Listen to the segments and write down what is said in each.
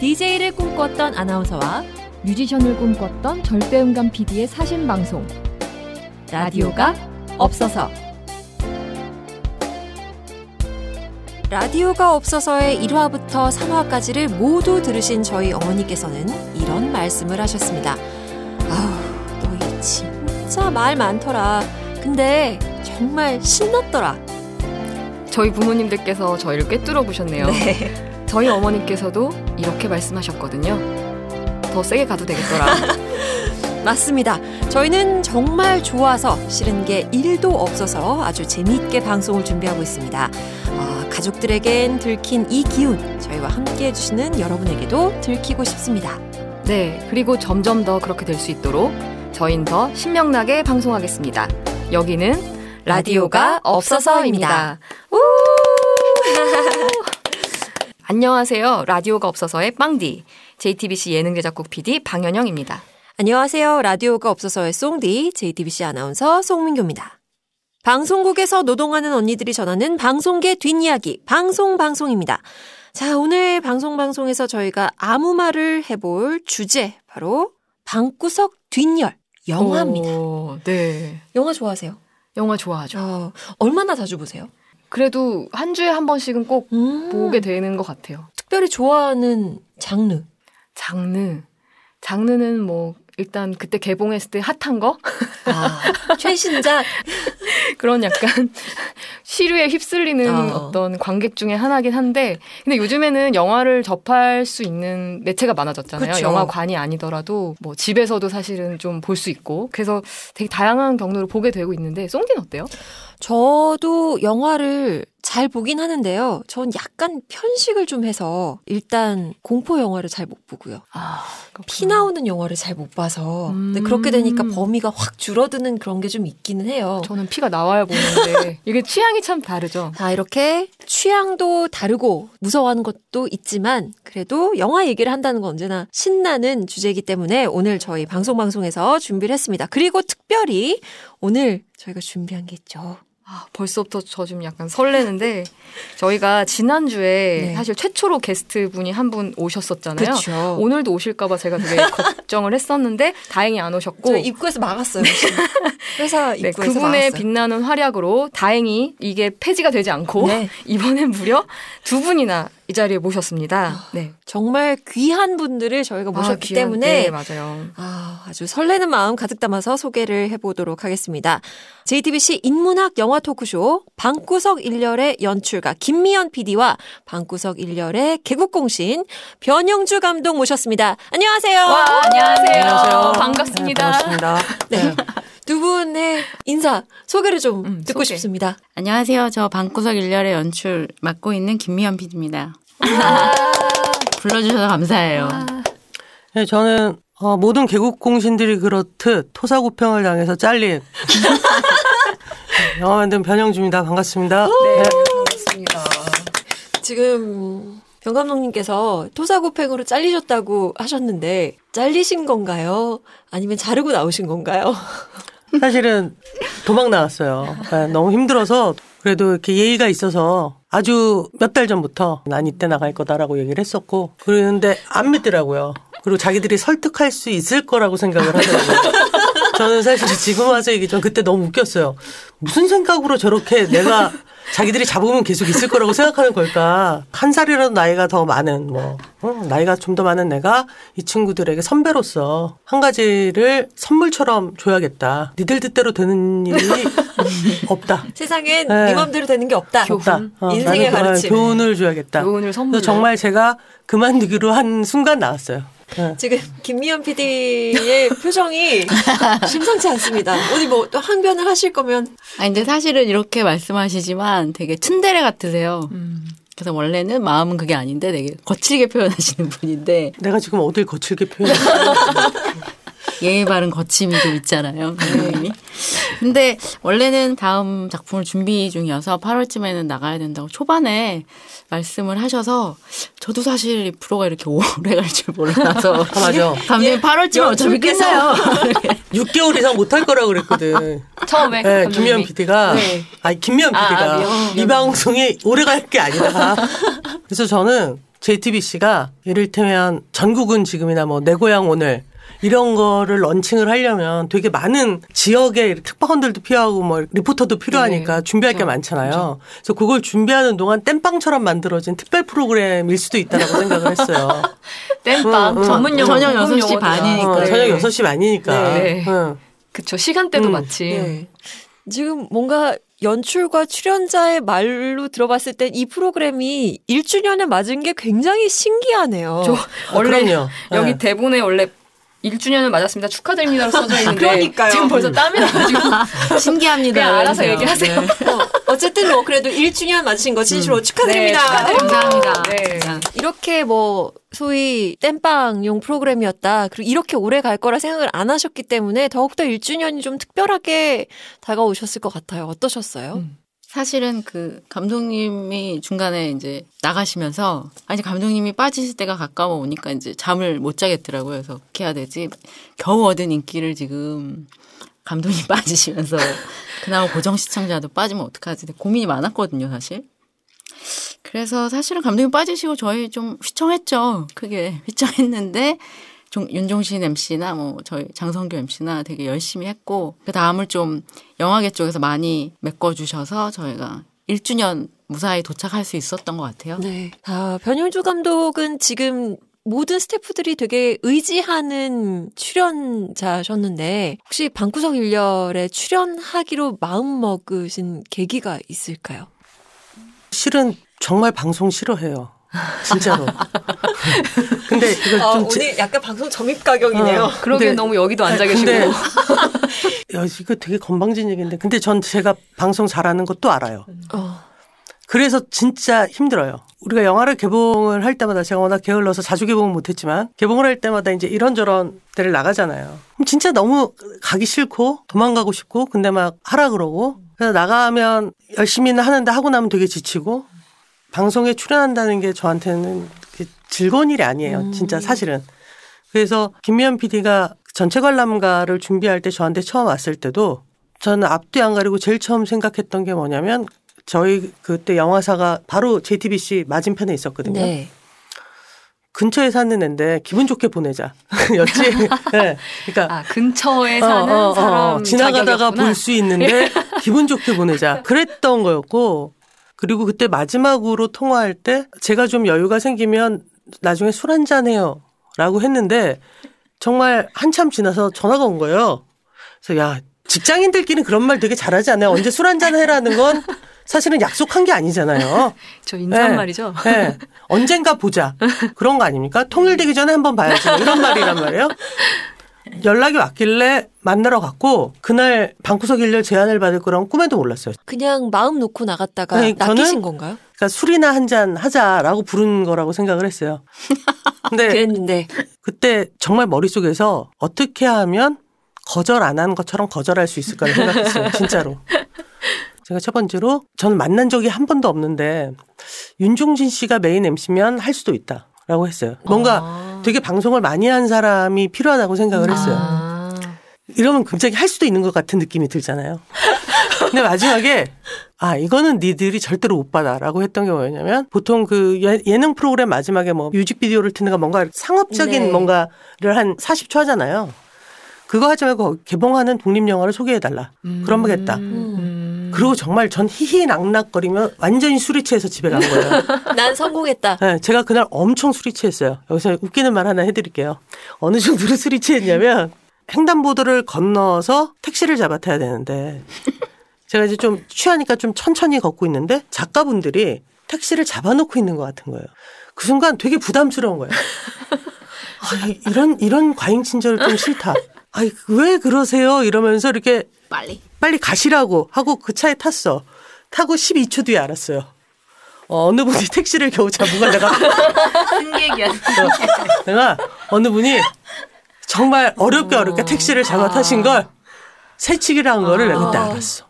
DJ를 꿈꿨던 아나운서와 뮤지션을 꿈꿨던 절대음감 PD의 사신 방송 라디오가 없어서 라디오가 없어서의 1화부터 3화까지를 모두 들으신 저희 어머니께서는 이런 말씀을 하셨습니다. 아우, 너희 진짜 말 많더라. 근데 정말 신났더라. 저희 부모님들께서 저희를 꿰뚫어 보셨네요. 네. 저희 어머니께서도 이렇게 말씀하셨거든요. 더 세게 가도 되겠더라. 맞습니다. 저희는 정말 좋아서 싫은 게 1도 없어서 아주 재미있게 방송을 준비하고 있습니다. 아, 가족들에겐 들킨 이 기운 저희와 함께 해주시는 여러분에게도 들키고 싶습니다. 네, 그리고 점점 더 그렇게 될 수 있도록 저희는 더 신명나게 방송하겠습니다. 여기는 라디오가 없어서입니다. 우! 안녕하세요. 라디오가 없어서의 빵디. JTBC 예능제작국 PD 방현영입니다. 안녕하세요. 라디오가 없어서의 송디 JTBC 아나운서 송민교입니다. 방송국에서 노동하는 언니들이 전하는 방송계 뒷이야기 방송방송입니다. 자, 오늘 방송방송에서 저희가 아무 말을 해볼 주제 바로 방구석 뒷열 영화입니다. 오, 네. 영화 좋아하세요? 영화 좋아하죠. 어, 얼마나 자주 보세요? 그래도 한 주에 한 번씩은 꼭 음, 보게 되는 것 같아요. 특별히 좋아하는 장르. 장르. 장르는 뭐 일단 그때 개봉했을 때 핫한 거 아, 최신작. 그런 약간 시류에 휩쓸리는 어. 어떤 관객 중에 하나긴 한데 근데 요즘에는 영화를 접할 수 있는 매체가 많아졌잖아요. 그쵸. 영화관이 아니더라도 뭐 집에서도 사실은 좀 볼 수 있고 그래서 되게 다양한 경로로 보게 되고 있는데 송디는 어때요? 저도 영화를 잘 보긴 하는데요. 전 약간 편식을 좀 해서 일단 공포 영화를 잘 못 보고요. 아, 피 나오는 영화를 잘 못 봐서 근데 음. 그렇게 되니까 범위가 확 줄어드는 그런 게 좀 있기는 해요. 저는 피가 나와야 보는데 이게 취향이 참 다르죠. 자, 이렇게 취향도 다르고 무서워하는 것도 있지만 그래도 영화 얘기를 한다는 건 언제나 신나는 주제이기 때문에 오늘 저희 방송 방송에서 준비를 했습니다. 그리고 특별히 오늘 저희가 준비한 게 있죠. 아, 벌써부터 저 좀 약간 설레는데 저희가 지난주에 네. 사실 최초로 게스트 분이 한 분 오셨었잖아요. 그렇죠. 오늘도 오실까봐 제가 되게 걱정을 했었는데 다행히 안 오셨고 입구에서 막았어요. 회사 네, 입구에서 그분의 막았어요. 빛나는 활약으로 다행히 이게 폐지가 되지 않고 네. 이번엔 무려 두 분이나 이 자리에 모셨습니다. 네. 정말 귀한 분들을 저희가 모셨기 아, 귀한- 때문에 네, 맞아요. 아, 아주 설레는 마음 가득 담아서 소개를 해보도록 하겠습니다. JTBC 인문학 영화 토크쇼 방구석 일렬의 연출가 김미연 PD와 방구석 일렬의 개국공신 변영주 감독 모셨습니다. 안녕하세요. 와, 안녕하세요. 안녕하세요. 반갑습니다. 네, 반갑습니다. 네. 두 분의 인사 소개를 좀 음, 듣고 소개. 싶습니다. 안녕하세요. 저 방구석 일렬의 연출 맡고 있는 김미연 PD입니다. 불러주셔서 감사해요. 네, 저는 어, 모든 개국 공신들이 그렇듯 토사구평을 당해서 잘린 영화 만든 변영주입니다. 반갑습니다. 네. 반갑습니다. 지금 병 감독님께서 토사구팽으로 잘리셨다고 하셨는데 잘리신 건가요? 아니면 자르고 나오신 건가요? 사실은 도망 나왔어요. 네, 너무 힘들어서 그래도 이렇게 예의가 있어서 아주 몇 달 전부터 난 이때 나갈 거다라고 얘기를 했었고 그러는데 안 믿더라고요. 그리고 자기들이 설득할 수 있을 거라고 생각을 하더라고요. 저는 사실 지금 와서 얘기 좀 그때 너무 웃겼어요. 무슨 생각으로 저렇게 내가 자기들이 잡으면 계속 있을 거라고 생각하는 걸까? 한 살이라도 나이가 더 많은 뭐 어, 나이가 좀 더 많은 내가 이 친구들에게 선배로서 한 가지를 선물처럼 줘야겠다. 니들 뜻대로 되는 일이 없다. 세상엔 네. 네 맘대로 되는 게 없다. 없다. 어, 인생의 가르침. 교훈을 줘야겠다. 교훈을. 그래서 정말 제가 그만두기로 한 순간 나왔어요. 네. 지금 김미연 PD의 표정이 심상치 않습니다. 오늘 뭐 또 항변을 하실 거면 아, 근데 사실은 이렇게 말씀하시지만 되게 츤데레 같으세요. 그래서 원래는 마음은 그게 아닌데 되게 거칠게 표현하시는 분인데 내가 지금 어딜 거칠게 표현했어. 예의 바른 거침이 좀 있잖아요. 감독님이. 근데 원래는 다음 작품을 준비 중이어서 8월쯤에는 나가야 된다고 초반에 말씀을 하셔서 저도 사실 이 프로가 이렇게 오래 갈 줄 몰라서 아, 맞아. 감독님 8월쯤에 어차피 끝나요. 6개월 이상 못 할 거라고 그랬거든. 처음에 네. 김미연 PD가. 네. 아니, 김미연 아, PD가. 미연, 이 방송이 오래 갈 게 아니다. 그래서 저는 JTBC가 이를테면 전국은 지금이나 뭐 내 고향 오늘 이런 거를 런칭을 하려면 되게 많은 지역의 특파원들도 필요하고 뭐 리포터도 필요하니까 네. 준비할 게 그렇죠. 많잖아요. 그래서 그걸 준비하는 동안 땜빵처럼 만들어진 특별 프로그램일 수도 있다라고 생각을 했어요. 땜빵 응, 응. 전문 용어 저녁 전문 6시 용어다. 반이니까. 어, 네. 저녁 6시 반이니까. 네. 응. 그쵸 시간대도 음. 마침 네. 지금 뭔가 연출과 출연자의 말로 들어봤을 때이 프로그램이 1주년에 맞은 게 굉장히 신기하네요. 저 원래 그럼요. 여기 네. 대본에 원래 1주년을 맞았습니다. 축하드립니다로 써져 있는데 그러니까요. 지금 벌써 땀이 나가지고 신기합니다. 그냥 알아서. 얘기하세요. 네. 어, 어쨌든 뭐 그래도 1주년 맞으신 거 진심으로 축하드립니다. 네, 축하드립니다. 감사합니다. 네. 진짜. 이렇게 뭐 소위 땜빵용 프로그램이었다. 그리고 이렇게 오래 갈 거라 생각을 안 하셨기 때문에 더욱더 1주년이 좀 특별하게 다가오셨을 것 같아요. 어떠셨어요? 음. 사실은 그 감독님이 중간에 이제 나가시면서 아니 감독님이 빠지실 때가 가까워 오니까 이제 잠을 못 자겠더라고요. 그래서 어떻게 해야 되지? 겨우 얻은 인기를 지금 감독님 빠지시면서 그나마 고정 시청자도 빠지면 어떡하지? 고민이 많았거든요, 사실. 그래서 사실은 감독님 빠지시고 저희 좀 휘청했죠. 크게 휘청했는데 종- 윤종신 MC나 뭐 저희 장성규 MC나 되게 열심히 했고 그 다음을 좀 영화계 쪽에서 많이 메꿔주셔서 저희가 1주년 무사히 도착할 수 있었던 것 같아요. 네. 아, 변영주 감독은 지금 모든 스태프들이 되게 의지하는 출연자셨는데 혹시 방구석 일렬에 출연하기로 마음 먹으신 계기가 있을까요? 실은 정말 방송 싫어해요. 진짜로. 근데 이걸 아, 좀 제- 오늘 약간 방송 점입 가격이네요. 어. 그러기엔 근데- 너무 여기도 앉아 계시고 근데 야, 이거 되게 건방진 얘기인데 근데 전 제가 방송 잘하는 것도 알아요. 어. 그래서 진짜 힘들어요. 우리가 영화를 개봉을 할 때마다 제가 워낙 게을러서 자주 개봉은 못했지만 개봉을 할 때마다 이제 이런저런 데를 나가잖아요. 그럼 진짜 너무 가기 싫고 도망가고 싶고 근데 막 하라 그러고 그래서 나가면 열심히는 하는데 하고 나면 되게 지치고 방송에 출연한다는 게 저한테는 즐거운 일이 아니에요. 진짜 사실은. 그래서 김미연 PD가 전체 관람가를 준비할 때 저한테 처음 왔을 때도 저는 앞뒤 안 가리고 제일 처음 생각했던 게 뭐냐면 저희 그때 영화사가 바로 JTBC 맞은편에 있었거든요. 네. 근처에 사는 애인데 기분 좋게 보내자. 였지. 네. 그러니까 아 근처에 어, 사는 어, 어, 사람 지나가다가. 볼 수 있는데 기분 좋게 보내자. 그랬던 거였고 그리고 그때 마지막으로 통화할 때 제가 좀 여유가 생기면 나중에 술 한잔 해요. 라고 했는데 정말 한참 지나서 전화가 온 거예요. 그래서 야, 직장인들끼리 그런 말 되게 잘하지 않아요? 언제 술 한잔 해라는 건 사실은 약속한 게 아니잖아요. 저 인사한 네. 말이죠. 네. 언젠가 보자. 그런 거 아닙니까? 통일되기 전에 한번 봐야지. 뭐 이런 말이란 말이에요. 연락이 왔길래 만나러 갔고 그날 방구석 일렬 제안을 받을 거란 꿈에도 몰랐어요. 그냥 마음 놓고 나갔다가 네, 낚이신 건가요? 그러니까 술이나 한 잔 하자라고 부른 거라고 생각을 했어요. 근데 그랬는데 그때 정말 머릿속에서 어떻게 하면 거절 안 하는 것처럼 거절할 수 있을까를 생각했어요. 진짜로. 제가 첫 번째로 저는 만난 적이 한 번도 없는데 윤종신 씨가 메인 MC면 할 수도 있다라고 했어요. 뭔가 되게 방송을 많이 한 사람이 필요하다고 생각을 했어요. 아. 이러면 굉장히 할 수도 있는 것 같은 느낌이 들잖아요. 근데 마지막에 아 이거는 니들이 절대로 못 받아라고 했던 게 뭐였냐면 보통 그 예- 예능 프로그램 마지막에 뭐 뮤직비디오를 트는가 뭔가 상업적인 네. 뭔가를 한 40초 하잖아요. 그거 하지 말고 개봉하는 독립 영화를 소개해 달라. 그럼 하겠다. 음. 그리고 정말 전 희희낙낙거리며 완전히 술이 취해서 집에 간 거예요. 난 성공했다. 네, 제가 그날 엄청 술이 취했어요. 여기서 웃기는 말 하나 해드릴게요. 어느 정도로 술이 취했냐면 횡단보도를 건너서 택시를 잡아 타야 되는데 제가 이제 좀 취하니까 좀 천천히 걷고 있는데 작가분들이 택시를 잡아놓고 있는 것 같은 거예요. 그 순간 되게 부담스러운 거예요. 아, 이- 이런 이런 과잉 친절을 좀 싫다. 아이 왜 그러세요? 이러면서 이렇게 빨리. 빨리 가시라고 하고 그 차에 탔어. 타고 12초 뒤에 알았어요. 어, 어느 분이 택시를 겨우 잡은 걸 내가 승객이야. 내가 어느 분이 정말 어렵게 어렵게 택시를 잡아 타신 걸 새치기라는 거를 내가 그때 알았어.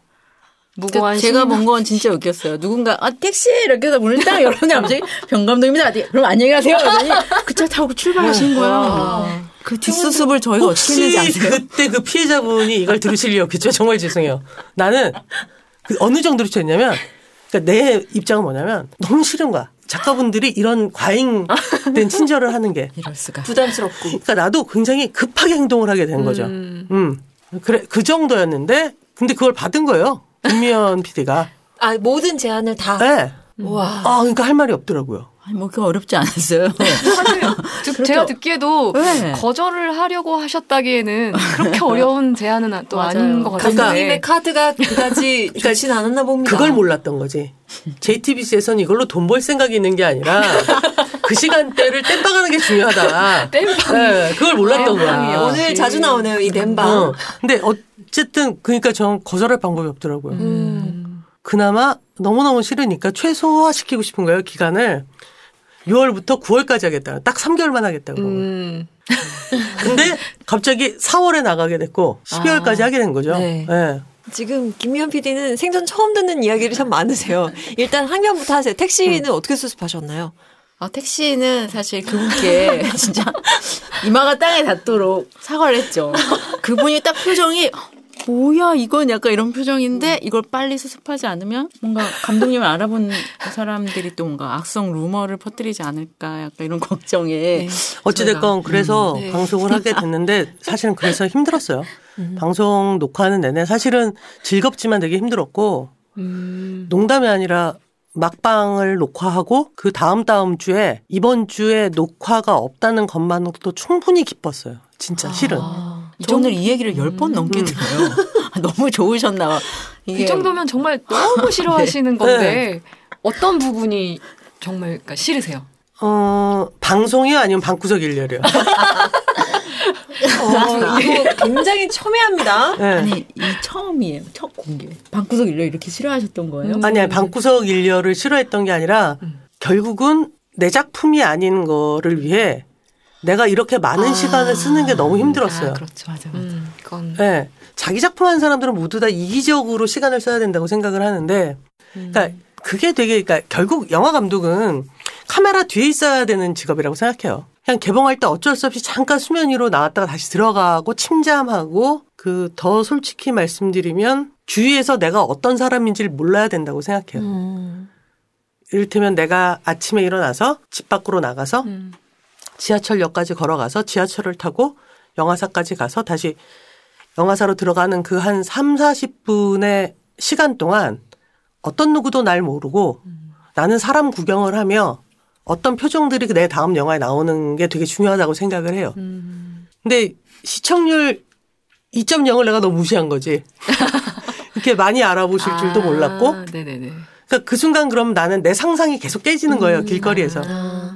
무고한 제가 본 건 진짜 웃겼어요. 누군가 아 택시 이렇게 해서 문을 딱 열었는데 갑자기 병 감독입니다. 어디 그럼 안녕히 가세요. 그러더니 그 차 타고 출발하신 거예요. 그 뒷수습을 저희가 어떻게 했는지 아세요? 그때 그 피해자분이 이걸 들으실 리 없겠죠? 정말 죄송해요. 나는 그 어느 정도로 취했냐면 그러니까 내 입장은 뭐냐면 너무 싫은 거야. 작가분들이 이런 과잉된 친절을 하는 게. 이럴 수가. 부담스럽고. 그러니까 나도 굉장히 급하게 행동을 하게 된 거죠. 음. 음. 그래, 그 정도였는데, 근데 그걸 받은 거예요. 김미연 PD가. 아, 모든 제안을 다. 네. 와. 아, 그러니까 할 말이 없더라고요. 아니, 뭐, 그거 어렵지 않았어요. 사실 드- 제가 듣기에도 네. 거절을 하려고 하셨다기에는 그렇게 어려운 제안은 또 맞아요. 아닌 것 같은데. 감독님의 카드가 그다지 좋진 않았나 봅니다. 그걸 몰랐던 거지. JTBC에서는 이걸로 돈 벌 생각이 있는 게 아니라 그 시간대를 땜빵하는 게 중요하다. 땜빵. 네, 그걸 몰랐던. 거야. 오늘 자주 나오네요, 이 댐방. 어. 근데 어쨌든 그러니까 전 거절할 방법이 없더라고요. 음. 그나마 너무너무 싫으니까 최소화시키고 싶은 거예요, 기간을. 6월부터 9월까지 하겠다. 딱 3개월만 하겠다고. 음. 근데 갑자기 4월에 나가게 됐고 12월까지 아, 하게 된 거죠. 네. 네. 지금 김미연 PD는 생전 처음 듣는 이야기를 참 많으세요. 일단 항변부터 하세요. 택시는 어떻게 수습하셨나요? 아, 택시는 사실 그분께 진짜 이마가 땅에 닿도록 사과를 했죠. 그분이 딱 표정이 뭐야 이건 약간 이런 표정인데 이걸 빨리 수습하지 않으면 뭔가 감독님을 알아본 사람들이 또 뭔가 악성 루머를 퍼뜨리지 않을까 약간 이런 걱정에 어찌됐건 그래서 네. 방송을 하게 됐는데 사실은 그래서 힘들었어요. 방송 녹화하는 내내 사실은 즐겁지만 되게 힘들었고 농담이 아니라 막방을 녹화하고 그 다음 다음 주에 이번 주에 녹화가 없다는 것만으로도 충분히 기뻤어요. 진짜 실은. 저 오늘 이 얘기를 열번 넘게 들어요. 아, 너무 좋으셨나 봐. 이게 이 정도면 정말 너무 싫어하시는 건데 어떤 부분이 정말 그러니까 싫으세요? 어, 방송이요 아니면 방구석 일렬이요. 어, 이거 굉장히 첨예합니다. 네. 아니 이 처음이에요. 첫 공개. 방구석 일로 이렇게 싫어하셨던 거예요? 아니, 아니, 방구석 일렬을 싫어했던 게 아니라 결국은 내 작품이 아닌 거를 위해 내가 이렇게 많은 시간을 쓰는 게 너무 힘들었어요. 아, 그렇죠. 맞아, 맞아. 음. 그건 네. 자기 작품 한 사람들은 모두 다 이기적으로 시간을 써야 된다고 생각을 하는데, 그러니까 그게 되게, 그러니까 결국 영화 감독은 카메라 뒤에 있어야 되는 직업이라고 생각해요. 그냥 개봉할 때 어쩔 수 없이 잠깐 수면 위로 나왔다가 다시 들어가고 침잠하고 그 더 솔직히 말씀드리면 주위에서 내가 어떤 사람인지를 몰라야 된다고 생각해요. 음. 이를테면 내가 아침에 일어나서 집 밖으로 나가서 음. 지하철역까지 걸어가서 지하철을 타고 영화사까지 가서 다시 영화사로 들어가는 그 한 3, 40분의 시간 동안 어떤 누구도 날 모르고 나는 사람 구경을 하며 어떤 표정들이 내 다음 영화에 나오는 게 되게 중요하다고 생각을 해요. 근데 시청률 2.0을 내가 너무 무시한 거지. 이렇게 많이 알아보실 줄도 몰랐고. 아, 네네네. 그러니까 그 순간 그럼 나는 내 상상이 계속 깨지는 거예요. 길거리에서. 아.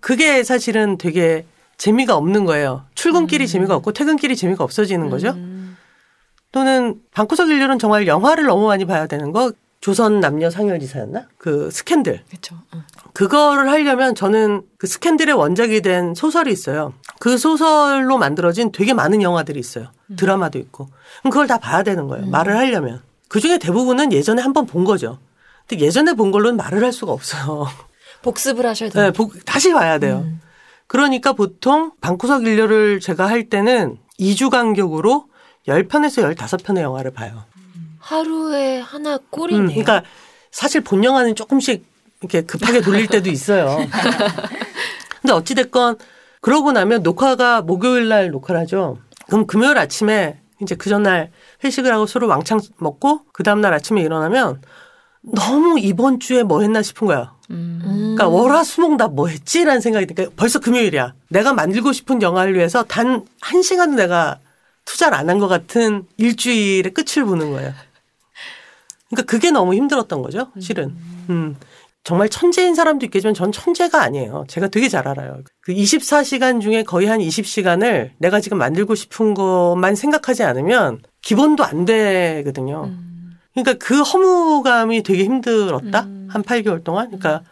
그게 사실은 되게 재미가 없는 거예요. 출근길이 재미가 없고 퇴근길이 재미가 없어지는 거죠. 또는 방구석 일렬은 정말 영화를 너무 많이 봐야 되는 거. 조선 남녀 상열지사였나? 그 스캔들. 그렇죠. 그거를 하려면 저는 그 스캔들의 원작이 된 소설이 있어요. 그 소설로 만들어진 되게 많은 영화들이 있어요. 드라마도 있고. 그럼 그걸 다 봐야 되는 거예요. 말을 하려면. 그 중에 대부분은 예전에 한 번 본 거죠. 근데 예전에 본 걸로는 말을 할 수가 없어요. 복습을 하셔야 돼요. 네, 복- 다시 봐야 돼요. 그러니까 보통 방구석 일렬을 제가 할 때는 2주 간격으로 10편에서 15편의 영화를 봐요. 하루에 하나 음, 꼴이네요. 그러니까 사실 본 영화는 조금씩 이렇게 급하게 돌릴 때도 있어요. 근데 어찌됐건 그러고 나면 녹화가 목요일 날 녹화를 하죠. 그럼 금요일 아침에 이제 그 전날 회식을 하고 서로 왕창 먹고 그 다음날 아침에 일어나면 너무 이번 주에 뭐 했나 싶은 거야. 음. 그러니까 월화수목 나 뭐 했지라는 생각이 드니까 벌써 금요일이야. 내가 만들고 싶은 영화를 위해서 단 한 시간도 내가 투자를 안 한 것 같은 일주일의 끝을 보는 거예요. 그러니까 그게 너무 힘들었던 거죠, 실은. 음. 정말 천재인 사람도 있겠지만 전 천재가 아니에요. 제가 되게 잘 알아요. 그 24시간 중에 거의 한 20시간을 내가 지금 만들고 싶은 것만 생각하지 않으면 기본도 안 되거든요. 그러니까 그 허무감이 되게 힘들었다. 한 8개월 동안. 그러니까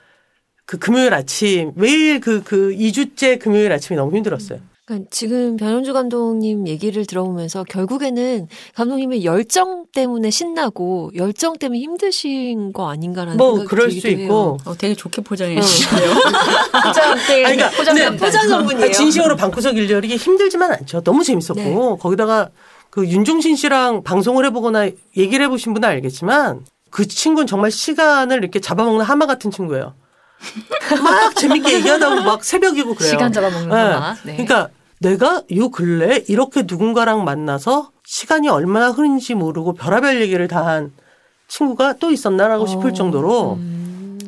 그 금요일 아침, 매일 그, 그 2주째 금요일 아침이 너무 힘들었어요. 그러니까 지금 변현주 감독님 얘기를 들어보면서 결국에는 감독님의 열정 때문에 신나고 열정 때문에 힘드신 거 아닌가라는 뭐, 생각이 그럴 수 있고. 어, 되게 좋게 포장해 주시네요. 포장, 되게 아니, 그러니까 포장, 근데 포장 전문이에요. 아, 진심으로 방구석 일렬이 힘들지만 않죠. 너무 재밌었고 네. 거기다가 그 윤종신 씨랑 방송을 해보거나 얘기를 해보신 분은 알겠지만 그 친구는 정말 시간을 이렇게 잡아먹는 하마 같은 친구예요. 막 재밌게 얘기하다가 막 새벽이고 그래요. 시간 잡아먹는구나. 네. 그러니까 내가 요 근래 이렇게 누군가랑 만나서 시간이 얼마나 흐른지 모르고 별의별 얘기를 다 한 친구가 또 있었나라고 싶을 정도로 음.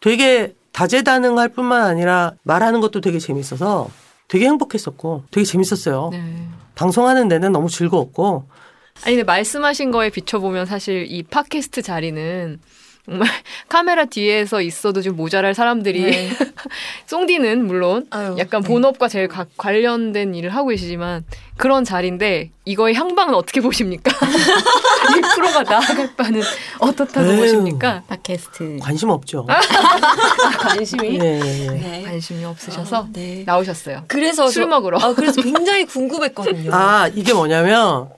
되게 다재다능할 뿐만 아니라 말하는 것도 되게 재밌어서 되게 행복했었고 되게 재밌었어요. 네. 방송하는 데는 너무 즐거웠고 아니 근데 말씀하신 거에 비춰보면 사실 이 팟캐스트 자리는 정말 카메라 뒤에서 있어도 좀 모자랄 사람들이 송디는 물론 아유, 약간 네. 본업과 제일 가- 관련된 일을 하고 계시지만 그런 자리인데 이거의 향방은 어떻게 보십니까? 1%가 나아갈 바는 어떻다고 에휴. 보십니까? 팟캐스트. 관심 없죠. 아, 관심이 네, 네, 네. 네. 관심이 없으셔서 아, 네. 나오셨어요. 그래서 술 저- 먹으러. 아, 그래서 굉장히 궁금했거든요. 아 이게 뭐냐면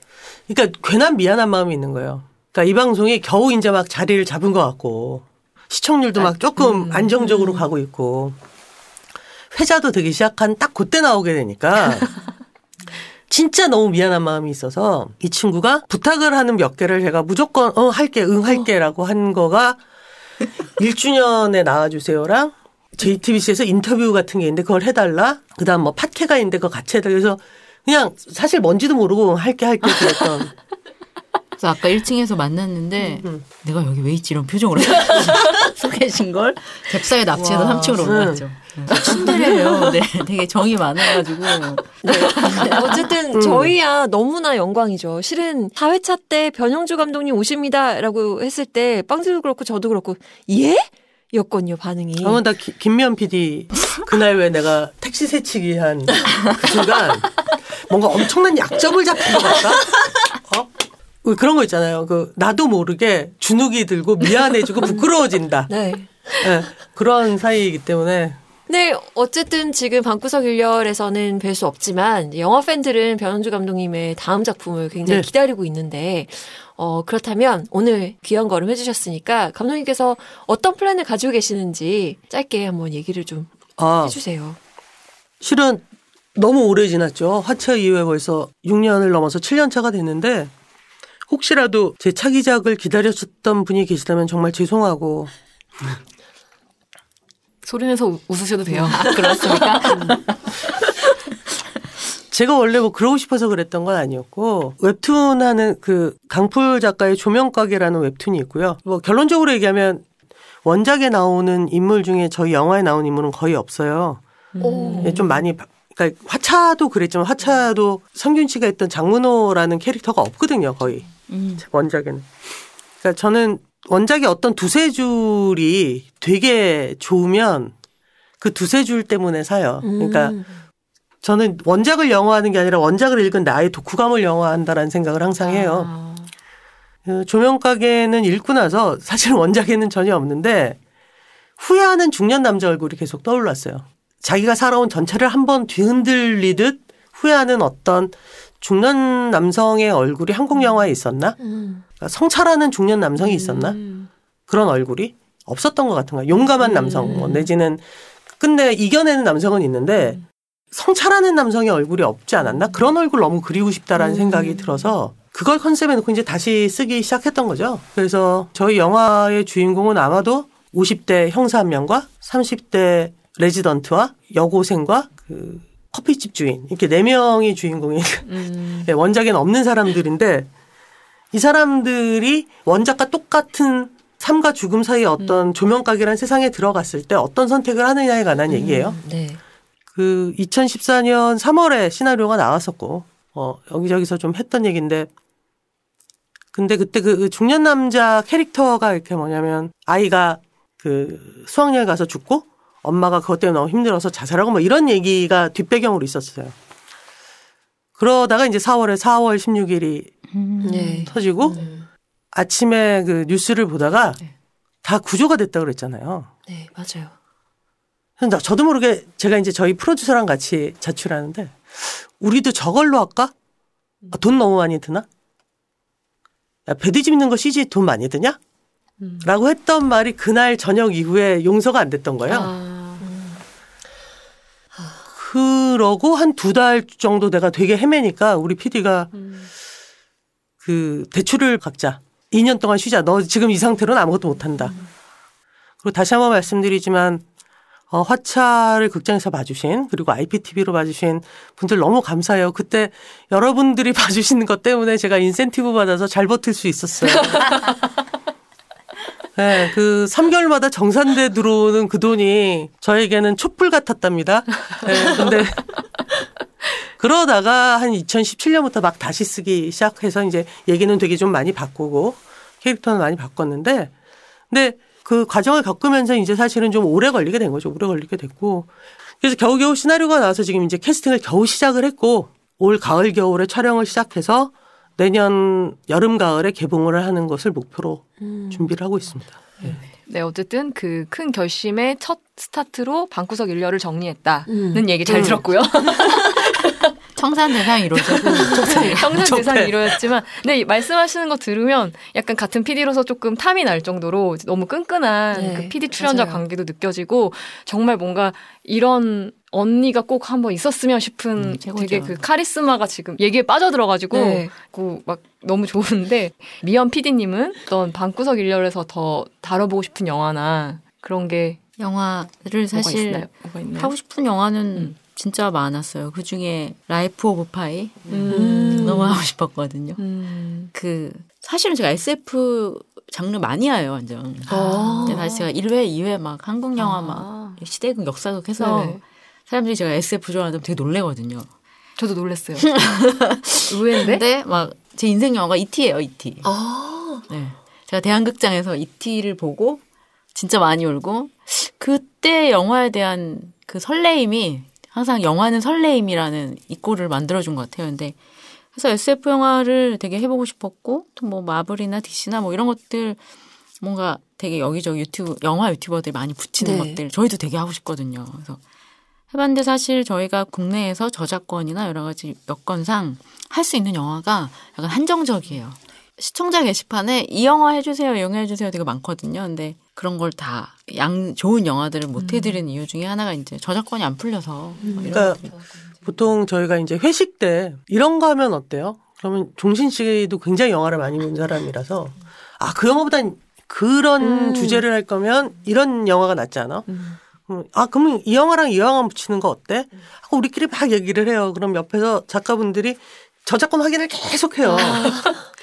그러니까 괜한 미안한 마음이 있는 거예요. 그러니까 이 방송이 겨우 이제 막 자리를 잡은 것 같고 시청률도 막 조금 안정적으로 가고 있고 회자도 되기 시작한 딱 그때 나오게 되니까 진짜 너무 미안한 마음이 있어서 이 친구가 부탁을 하는 몇 개를 제가 무조건 어 할게 응 할게라고 한 거가 1주년에 나와주세요랑 JTBC에서 인터뷰 같은 게 있는데 그걸 해달라. 그다음 뭐 팟캐가 있는데 그거 같이 해달라. 그래서 그냥 사실 뭔지도 모르고 할게 할게 그랬던. 그래서 아까 1층에서 만났는데 음. 내가 여기 왜 있지 이런 표정으로 소개해신 걸 잽싸게 납치해서 와. 3층으로 음. 올라갔죠. 친절해요. 네, 되게 정이 많아가지고 네, 어쨌든 저희야 너무나 영광이죠. 실은 4회차 때 변영주 감독님 오십니다라고 했을 때 빵지도 그렇고 저도 그렇고 예? 였거든요 반응이. 그러면 다 기- 김미연 PD 그날 왜 내가 택시 세치기 한 그 순간 뭔가 엄청난 약점을 잡힌 것 같다. 어? 그 그런 거 있잖아요. 그 나도 모르게 주눅이 들고 미안해지고 부끄러워진다. 네. 예, 그런 사이이기 때문에 네, 어쨌든 지금 방구석 일렬에서는 뵐 수 없지만 영화 팬들은 변현주 감독님의 다음 작품을 굉장히 네. 기다리고 있는데 어 그렇다면 오늘 귀한 걸음 해주셨으니까 감독님께서 어떤 플랜을 가지고 계시는지 짧게 한번 얘기를 좀 아 해주세요. 실은 너무 오래 지났죠. 화차 이후에 벌써 6년을 넘어서 7년 차가 됐는데 혹시라도 제 차기작을 기다렸었던 분이 계시다면 정말 죄송하고 소리내서 우- 웃으셔도 돼요. 그렇습니까? 제가 원래 뭐 그러고 싶어서 그랬던 건 아니었고 웹툰 하는 그 강풀 작가의 조명가게라는 웹툰이 있고요. 뭐 결론적으로 얘기하면 원작에 나오는 인물 중에 저희 영화에 나온 인물은 거의 없어요. 오. 예, 좀 많이 바- 그러니까 화차도 그랬지만 화차도 성균 씨가 했던 장문호라는 캐릭터가 없거든요, 거의. 음. 원작에는. 그러니까 저는 원작의 어떤 두세 줄이 되게 좋으면 그 두세 줄 때문에 사요. 그러니까 음. 저는 원작을 영화하는 게 아니라 원작을 읽은 나의 독후감을 영화한다라는 생각을 항상 해요. 아, 그 조명가게는 읽고 나서 사실 원작에는 전혀 없는데 후회하는 중년 남자 얼굴이 계속 떠올랐어요. 자기가 살아온 전체를 한번 뒤흔들리듯 후회하는 어떤 중년 남성의 얼굴이 한국 영화에 있었나? 음. 그러니까 성찰하는 중년 남성이 있었나? 음. 그런 얼굴이 없었던 것 같은 거야. 용감한 남성, 뭐 내지는 끝내 이겨내는 남성은 있는데 성찰하는 남성의 얼굴이 없지 않았나? 그런 얼굴 너무 그리고 싶다라는 생각이 들어서 그걸 컨셉에 놓고 이제 다시 쓰기 시작했던 거죠. 그래서 저희 영화의 주인공은 아마도 50대 형사 한 명과 30대 레지던트와 여고생과 그 커피집 주인 이렇게 네 명이 주인공이 음. 네, 원작에는 없는 사람들인데 이 사람들이 원작과 똑같은 삶과 죽음 사이의 어떤 조명가게라는 세상에 들어갔을 때 어떤 선택을 하느냐에 관한 얘기예요. 네. 그 2014년 3월에 시나리오가 나왔었고 어 여기저기서 좀 했던 얘기인데 근데 그때 그 중년 남자 캐릭터가 이렇게 뭐냐면 아이가 그 수학여행 가서 죽고 엄마가 그것 때문에 너무 힘들어서 자살하고 뭐 이런 얘기가 뒷배경으로 있었어요. 그러다가 이제 4월에 4월 16일이 네. 터지고 아침에 그 뉴스를 보다가 다 구조가 됐다 그랬잖아요. 네, 맞아요. 그래서 나- 저도 모르게 제가 이제 저희 프로듀서랑 같이 자취하는데 우리도 저걸로 할까? 아, 돈 너무 많이 드나? 야, 배드 집는 거 CG 돈 많이 드냐? 라고 했던 말이 그날 저녁 이후에 용서가 안 됐던 거예요. 아, 그러고 한 두 달 정도 내가 되게 헤매니까 우리 PD가 그 대출을 각자 2년 동안 쉬자. 너 지금 이 상태로는 아무것도 못 한다. 그리고 다시 한번 말씀드리지만 어, 화차를 극장에서 봐주신 그리고 IPTV로 봐주신 분들 너무 감사해요. 그때 여러분들이 봐주시는 것 때문에 제가 인센티브 받아서 잘 버틸 수 있었어요. 네, 그 3개월마다 정산돼 들어오는 그 돈이 저에게는 촛불 같았답니다. 네, 근데 그러다가 한 2017년부터 막 다시 쓰기 시작해서 이제 얘기는 되게 좀 많이 바꾸고 캐릭터는 많이 바꿨는데 근데 그 과정을 겪으면서 이제 사실은 좀 오래 걸리게 된 거죠. 오래 걸리게 됐고 그래서 겨우겨우 시나리오가 나와서 지금 이제 캐스팅을 겨우 시작을 했고 올 가을 겨울에 촬영을 시작해서 내년 여름 가을에 개봉을 하는 것을 목표로 준비를 하고 있습니다. 네. 네, 어쨌든 그 큰 결심의 첫 스타트로 방구석 일렬을 정리했다는 음. 얘기 잘 음. 들었고요. 청산 대상. 평생 적폐. 대상 이루어졌지만, 네, 말씀하시는 거 들으면 약간 같은 PD로서 조금 탐이 날 정도로 너무 끈끈한 네, 그 PD 출연자 맞아요. 관계도 느껴지고, 정말 뭔가 이런 언니가 꼭 한번 있었으면 싶은 음. 되게 그 카리스마가 지금 얘기에 빠져들어가지고, 네. 그막 너무 좋은데, 미연 PD님은 어떤 방구석 1열에서 더 다뤄보고 싶은 영화나 그런 게 영화를 뭐가 사실 있나요? 뭐가 있나요? 하고 싶은 영화는 음. 진짜 많았어요. 그 중에 라이프 오브 파이 음. 너무 하고 싶었거든요. 음. 그 사실은 제가 SF 장르 많이 해요, 완전. 아. 근데 사실 제가 1회, 2회 막 한국 영화 아. 막 시대극, 역사극 해서 네네. 사람들이 제가 SF 좋아하면 되게 놀래거든요. 저도 놀랐어요. 의외인데? 근데 막 제 인생 영화가 E.T.예요, E.T. 아. 네. 제가 대한극장에서 E.T.를 보고 진짜 많이 울고 그때 영화에 대한 그 설레임이 항상 영화는 설레임이라는 이꼴을 만들어준 것 같아요. 근데 그래서 SF 영화를 되게 해보고 싶었고 또 뭐 마블이나 DC나 뭐 이런 것들 뭔가 되게 여기저기 유튜브 영화 유튜버들이 많이 붙이는 네. 것들 저희도 되게 하고 싶거든요. 그래서 해봤는데 사실 저희가 국내에서 저작권이나 여러 가지 여건상 할 수 있는 영화가 약간 한정적이에요. 시청자 게시판에 이 영화 해주세요, 이 영화 해주세요 되게 많거든요. 근데 그런 걸 다 양 좋은 영화들을 못 해드리는 이유 중에 하나가 이제 저작권이 안 풀려서 뭐 이런 그러니까 보통 저희가 이제 회식 때 이런 거 하면 어때요? 그러면 종신 씨도 굉장히 영화를 많이 본 사람이라서 아 그 영화보단 그런 음. 주제를 할 거면 이런 영화가 낫지 않아? 음, 아 그러면 이 영화랑 이 영화 붙이는 거 어때? 하고 우리끼리 막 얘기를 해요. 그럼 옆에서 작가분들이 저작권 확인을 계속 해요.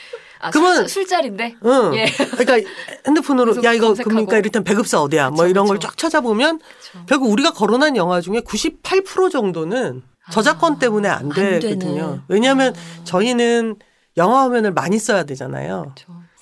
아, 그러면- 술, 술자리인데? 응. 예. 그러니까 핸드폰으로 야 이거 검색하고. 그러니까 이를테면 배급사 어디야? 뭐 그쵸, 이런 걸 그쵸. 쫙 찾아보면 결국 우리가 거론한 영화 중에 98% 정도는 저작권 때문에 안. 되거든요. 왜냐하면 저희는 영화 화면을 많이 써야 되잖아요.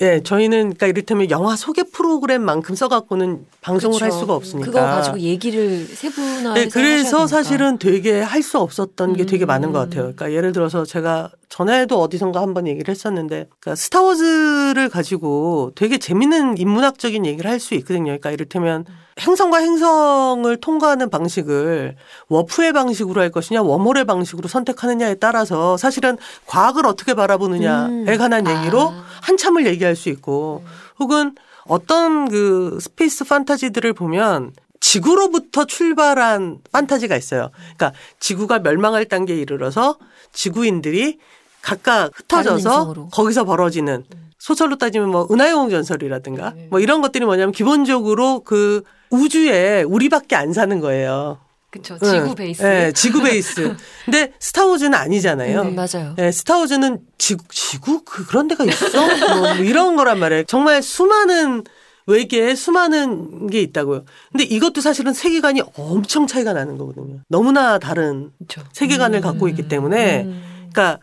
예, 저희는 그러니까 이를테면 영화 소개 프로그램만큼 써갖고는 방송을 할 그쵸. 수가 없으니까. 그거 가지고 얘기를 세분화해서 네, 그래서. 사실은 되게 할 수 없었던 게 되게 음. 많은 것 같아요. 그러니까 예를 들어서 제가 전에도 어디선가 한번 얘기를 했었는데, 그러니까 스타워즈를 가지고 되게 재밌는 인문학적인 얘기를 할 수 있거든요. 그러니까 이를테면 행성과 행성을 통과하는 방식을 워프의 방식으로 할 것이냐, 웜홀의 방식으로 선택하느냐에 따라서 사실은 과학을 어떻게 바라보느냐에 음. 관한 얘기로 아. 한참을 얘기할 수 있고, 혹은 어떤 그 space 판타지들을 보면 지구로부터 출발한 판타지가 있어요. 그러니까 지구가 멸망할 단계에 이르러서 지구인들이 각각 흩어져서. 거기서 벌어지는 소설로 따지면 뭐 은하영웅전설이라든가 뭐 이런 것들이 뭐냐면 기본적으로 그 우주에 우리밖에 안 사는 거예요. 그쵸. 지구 응. 베이스. 네, 지구 베이스. 근데 스타워즈는 아니잖아요. 음, 맞아요. 네, 스타워즈는 지구, 지구? 그, 그런 데가 있어? 뭐, 뭐 이런 거란 말이에요. 정말 수많은 외계에 수많은 게 있다고요. 근데 이것도 사실은 세계관이 엄청 차이가 나는 거거든요. 너무나 다른 그쵸. 세계관을 갖고 있기 때문에, 음. 그러니까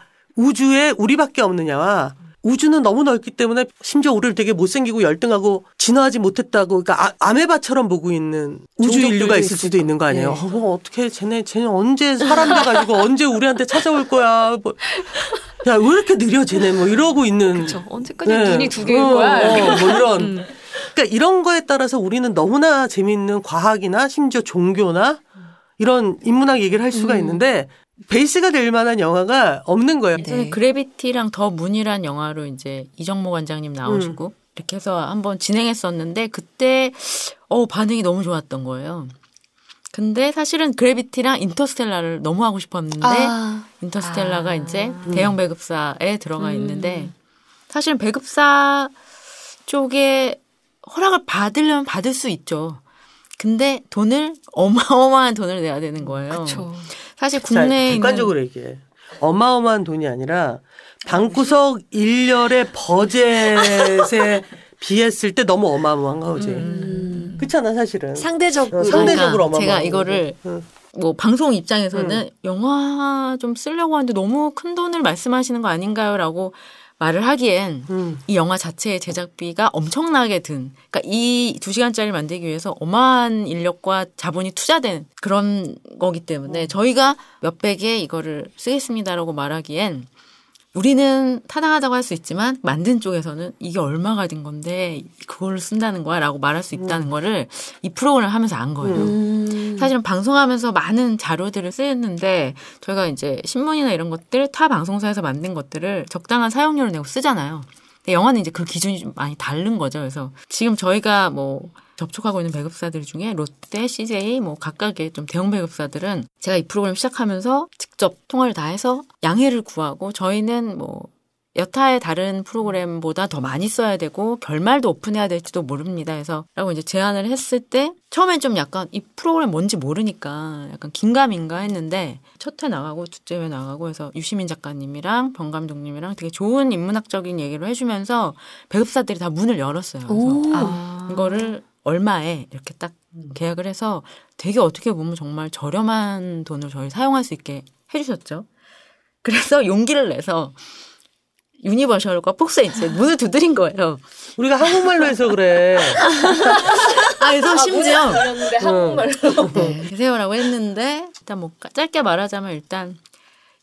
우주에 우리밖에 없느냐와 우주는 너무 넓기 때문에 심지어 우리를 되게 못생기고 열등하고 진화하지 못했다고 그러니까 아, 아메바처럼 보고 있는 우주 인류가 있을 수도 있을까. 있는 거 아니에요. 예. 어, 뭐 어떻게 쟤네 쟤네 언제 사람 돼 가지고 언제 우리한테 찾아올 거야. 뭐. 야, 왜 이렇게 느려 쟤네 뭐 이러고 있는 그쵸. 언제까지 네. 눈이 두 개일 어, 거야? 어. 뭐 이런. 음. 그러니까 이런 거에 따라서 우리는 너무나 재미있는 과학이나 심지어 종교나 이런 인문학 얘기를 할 수가 있는데 베이스가 될 만한 영화가 없는 거예요. 네. 저는 그래비티랑 더 문이란 영화로 이제 이정모 관장님 나오시고 이렇게 해서 한번 진행했었는데 그때 어 반응이 너무 좋았던 거예요. 근데 사실은 그래비티랑 인터스텔라를 너무 하고 싶었는데 아. 인터스텔라가 아. 이제 대형 배급사에 들어가 있는데 사실은 배급사 쪽에 허락을 받으려면 받을 수 있죠. 근데 돈을 어마어마한 돈을 내야 되는 거예요. 그렇죠. 사실 자, 국내에 객관적으로 얘기해. 어마어마한 돈이 아니라 방구석 일년의 버젯에 비했을 때 너무 어마어마한 거지. 음. 그렇잖아 사실은. 상대적으로 어, 상대적으로 그러니까 제가 어마어마한 이거를 거지. 응. 뭐 방송 입장에서는 음. 영화 좀 쓰려고 하는데 너무 큰 돈을 말씀하시는 거 아닌가요라고 말을 하기엔 음. 이 영화 자체의 제작비가 엄청나게 든, 그러니까 이 두 시간짜리를 만들기 위해서 어마한 인력과 자본이 투자된 그런 거기 때문에 저희가 몇백에 이거를 쓰겠습니다라고 말하기엔 우리는 타당하다고 할 수 있지만 만든 쪽에서는 이게 얼마가 든 건데 그걸 쓴다는 거야라고 말할 수 있다는 거를 이 프로그램을 하면서 안 거예요. 음. 사실은 방송하면서 많은 자료들을 쓰였는데 저희가 이제 신문이나 이런 것들 타 방송사에서 만든 것들을 적당한 사용료를 내고 쓰잖아요. 근데 영화는 이제 그 기준이 좀 많이 다른 거죠. 그래서 지금 저희가 뭐 접촉하고 있는 배급사들 중에 롯데, CJ 뭐 각각의 좀 대형 배급사들은 제가 이 프로그램 시작하면서 직접 통화를 다 해서 양해를 구하고 저희는 뭐 여타의 다른 프로그램보다 더 많이 써야 되고 결말도 오픈해야 될지도 모릅니다. 해서 라고 이제 제안을 했을 때 처음엔 좀 약간 이 프로그램 뭔지 모르니까 약간 긴가민가 했는데 첫 회 나가고 둘째 회 나가고 해서 유시민 작가님이랑 병 감독님이랑 되게 좋은 인문학적인 얘기를 해주면서 배급사들이 다 문을 열었어요. 그래서 오. 아. 이거를 얼마에 이렇게 딱 계약을 해서 되게 어떻게 보면 정말 저렴한 돈을 저희 사용할 수 있게 해주셨죠. 그래서 용기를 내서 유니버셜과 폭스에 이제 문을 두드린 거예요. 우리가 한국말로 해서 그래. 아, 그래서 심지어 그런데 한국말로. 네, 계세요라고 했는데 일단 뭐 짧게 말하자면 일단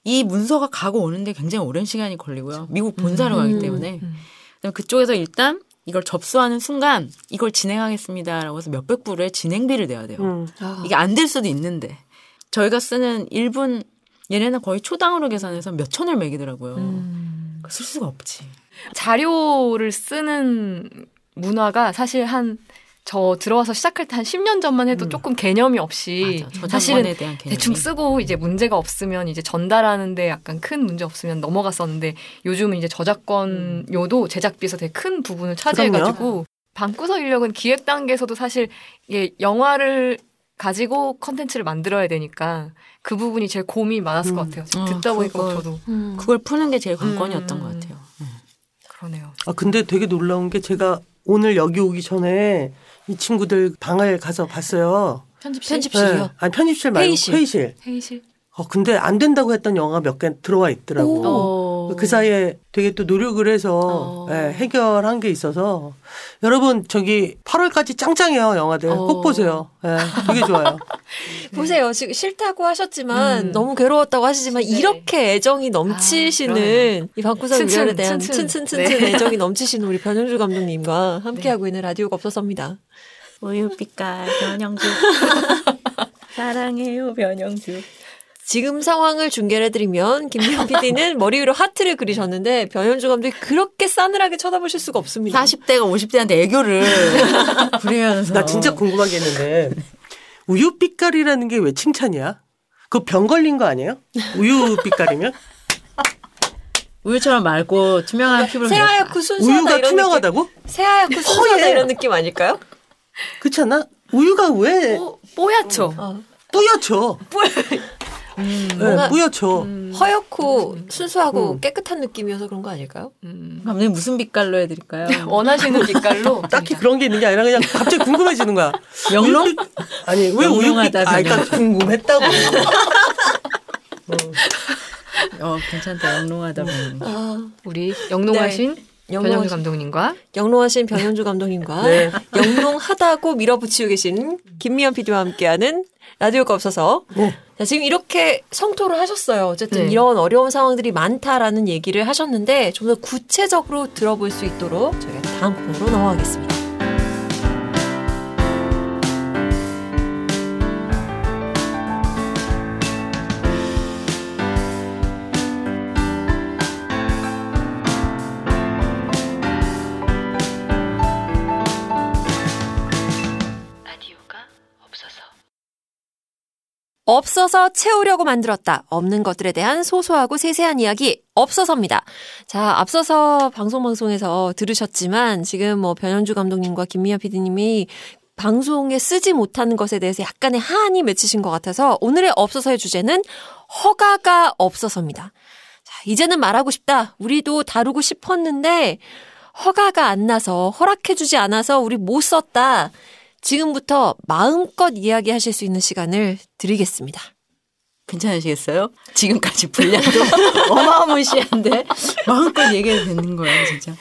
이 문서가 가고 오는데 굉장히 오랜 시간이 걸리고요. 미국 본사로 가기 때문에 그다음에 그쪽에서 일단 이걸 접수하는 순간 이걸 진행하겠습니다라고 해서 몇백 불의 진행비를 내야 돼요. 음. 아. 이게 안 될 수도 있는데 저희가 쓰는 1분 얘네는 거의 초당으로 계산해서 몇 천을 매기더라고요. 음. 쓸 수가 없지. 자료를 쓰는 문화가 사실 한 저 들어와서 시작할 때 한 10년 전만 해도 조금 개념이 없이 맞아. 사실은 저작권에 대한 개념이. 대충 쓰고 이제 문제가 없으면 이제 전달하는데 약간 큰 문제 없으면 넘어갔었는데 요즘은 이제 저작권료도 제작비에서 되게 큰 부분을 차지해가지고 방구석 인력은 기획 단계에서도 사실 이게 영화를 가지고 컨텐츠를 만들어야 되니까 그 부분이 제일 고민이 많았을 것 같아요. 어, 듣다 보니까 그걸- 저도 음. 그걸 푸는 게 제일 관건이었던 음. 것 같아요. 그러네요. 아 근데 되게 놀라운 게 제가 오늘 여기 오기 전에 이 친구들 방을 가서 봤어요. 편집실이요. 네. 아니 편집실 말고 회의실. 회의실. 회의실. 어 근데 안 된다고 했던 영화 몇 개 들어와 있더라고. 어. 그 사이에 되게 또 노력을 해서 어. 예, 해결한 게 있어서 여러분 저기 8월까지 짱짱해요 영화들 어. 꼭 보세요. 예, 되게 좋아요. 보세요. 지금 싫다고 하셨지만 음. 너무 괴로웠다고 하시지만 네. 이렇게 애정이 넘치시는 그러네요. 이 방구석 위원에 대한 튼튼. 튼튼튼튼 네. 애정이 넘치시는 우리 변현주 감독님과 함께하고 있는 라디오가 없어서입니다. 우유빛깔 변형주. 사랑해요 변형주. 지금 상황을 중계를 해드리면 김미연 PD는 머리 위로 하트를 그리셨는데 변현주 감독이 그렇게 싸늘하게 쳐다보실 수가 없습니다. 40대가 50대한테 애교를 부리면서 나 진짜 궁금한 게 있는데 우유 빛깔이라는 게 왜 칭찬이야? 그 병 걸린 거 아니에요? 우유 빛깔이면 우유처럼 맑고 투명한 피부를 새하얗고 순수하다 우유가 이런 투명하다고? 새하얗고 순수하다. 이런 느낌 아닐까요? 그렇지 않나? 우유가 왜 뽀, 뽀얗죠. 어. 뿌옇죠? 뭔가- 네, 뿌옇죠. 허옇고 순수하고 음. 깨끗한 느낌이어서 그런 거 아닐까요? 음. 감독님 무슨 빛깔로 해드릴까요? 원하시는 빛깔로 딱히 그런 게 있는 게 아니라 그냥 갑자기 궁금해지는 거야. 영롱? 우유 빛- 아니 왜 우유 빛? 영롱하다, 아, 그러니까. 궁금했다고. 어 괜찮다 영롱하다 보니. 아, 우리 영롱하신 변영주 감독님과 영롱하신 변현주 감독님과 네. 영롱하다고 밀어붙이고 계신 김미연 PD와 함께하는 라디오가 없어서 네. 자, 지금 이렇게 성토를 하셨어요. 어쨌든 네. 이런 어려운 상황들이 많다라는 얘기를 하셨는데 좀 더 구체적으로 들어볼 수 있도록 저희가 다음 코너로 넘어가겠습니다. 없어서 채우려고 만들었다. 없는 것들에 대한 소소하고 세세한 이야기 없어서입니다. 자, 앞서서 방송 방송에서 들으셨지만 지금 뭐 변현주 감독님과 김미아 PD님이 방송에 쓰지 못하는 것에 대해서 약간의 한이 맺히신 것 같아서 오늘의 없어서의 주제는 허가가 없어서입니다. 자, 이제는 말하고 싶다. 우리도 다루고 싶었는데 허가가 안 나서 허락해주지 않아서 우리 못 썼다. 지금부터 마음껏 이야기하실 수 있는 시간을 드리겠습니다. 괜찮으시겠어요? 지금까지 분량도 어마무시한데 마음껏 얘기해도 되는 거예요, 진짜.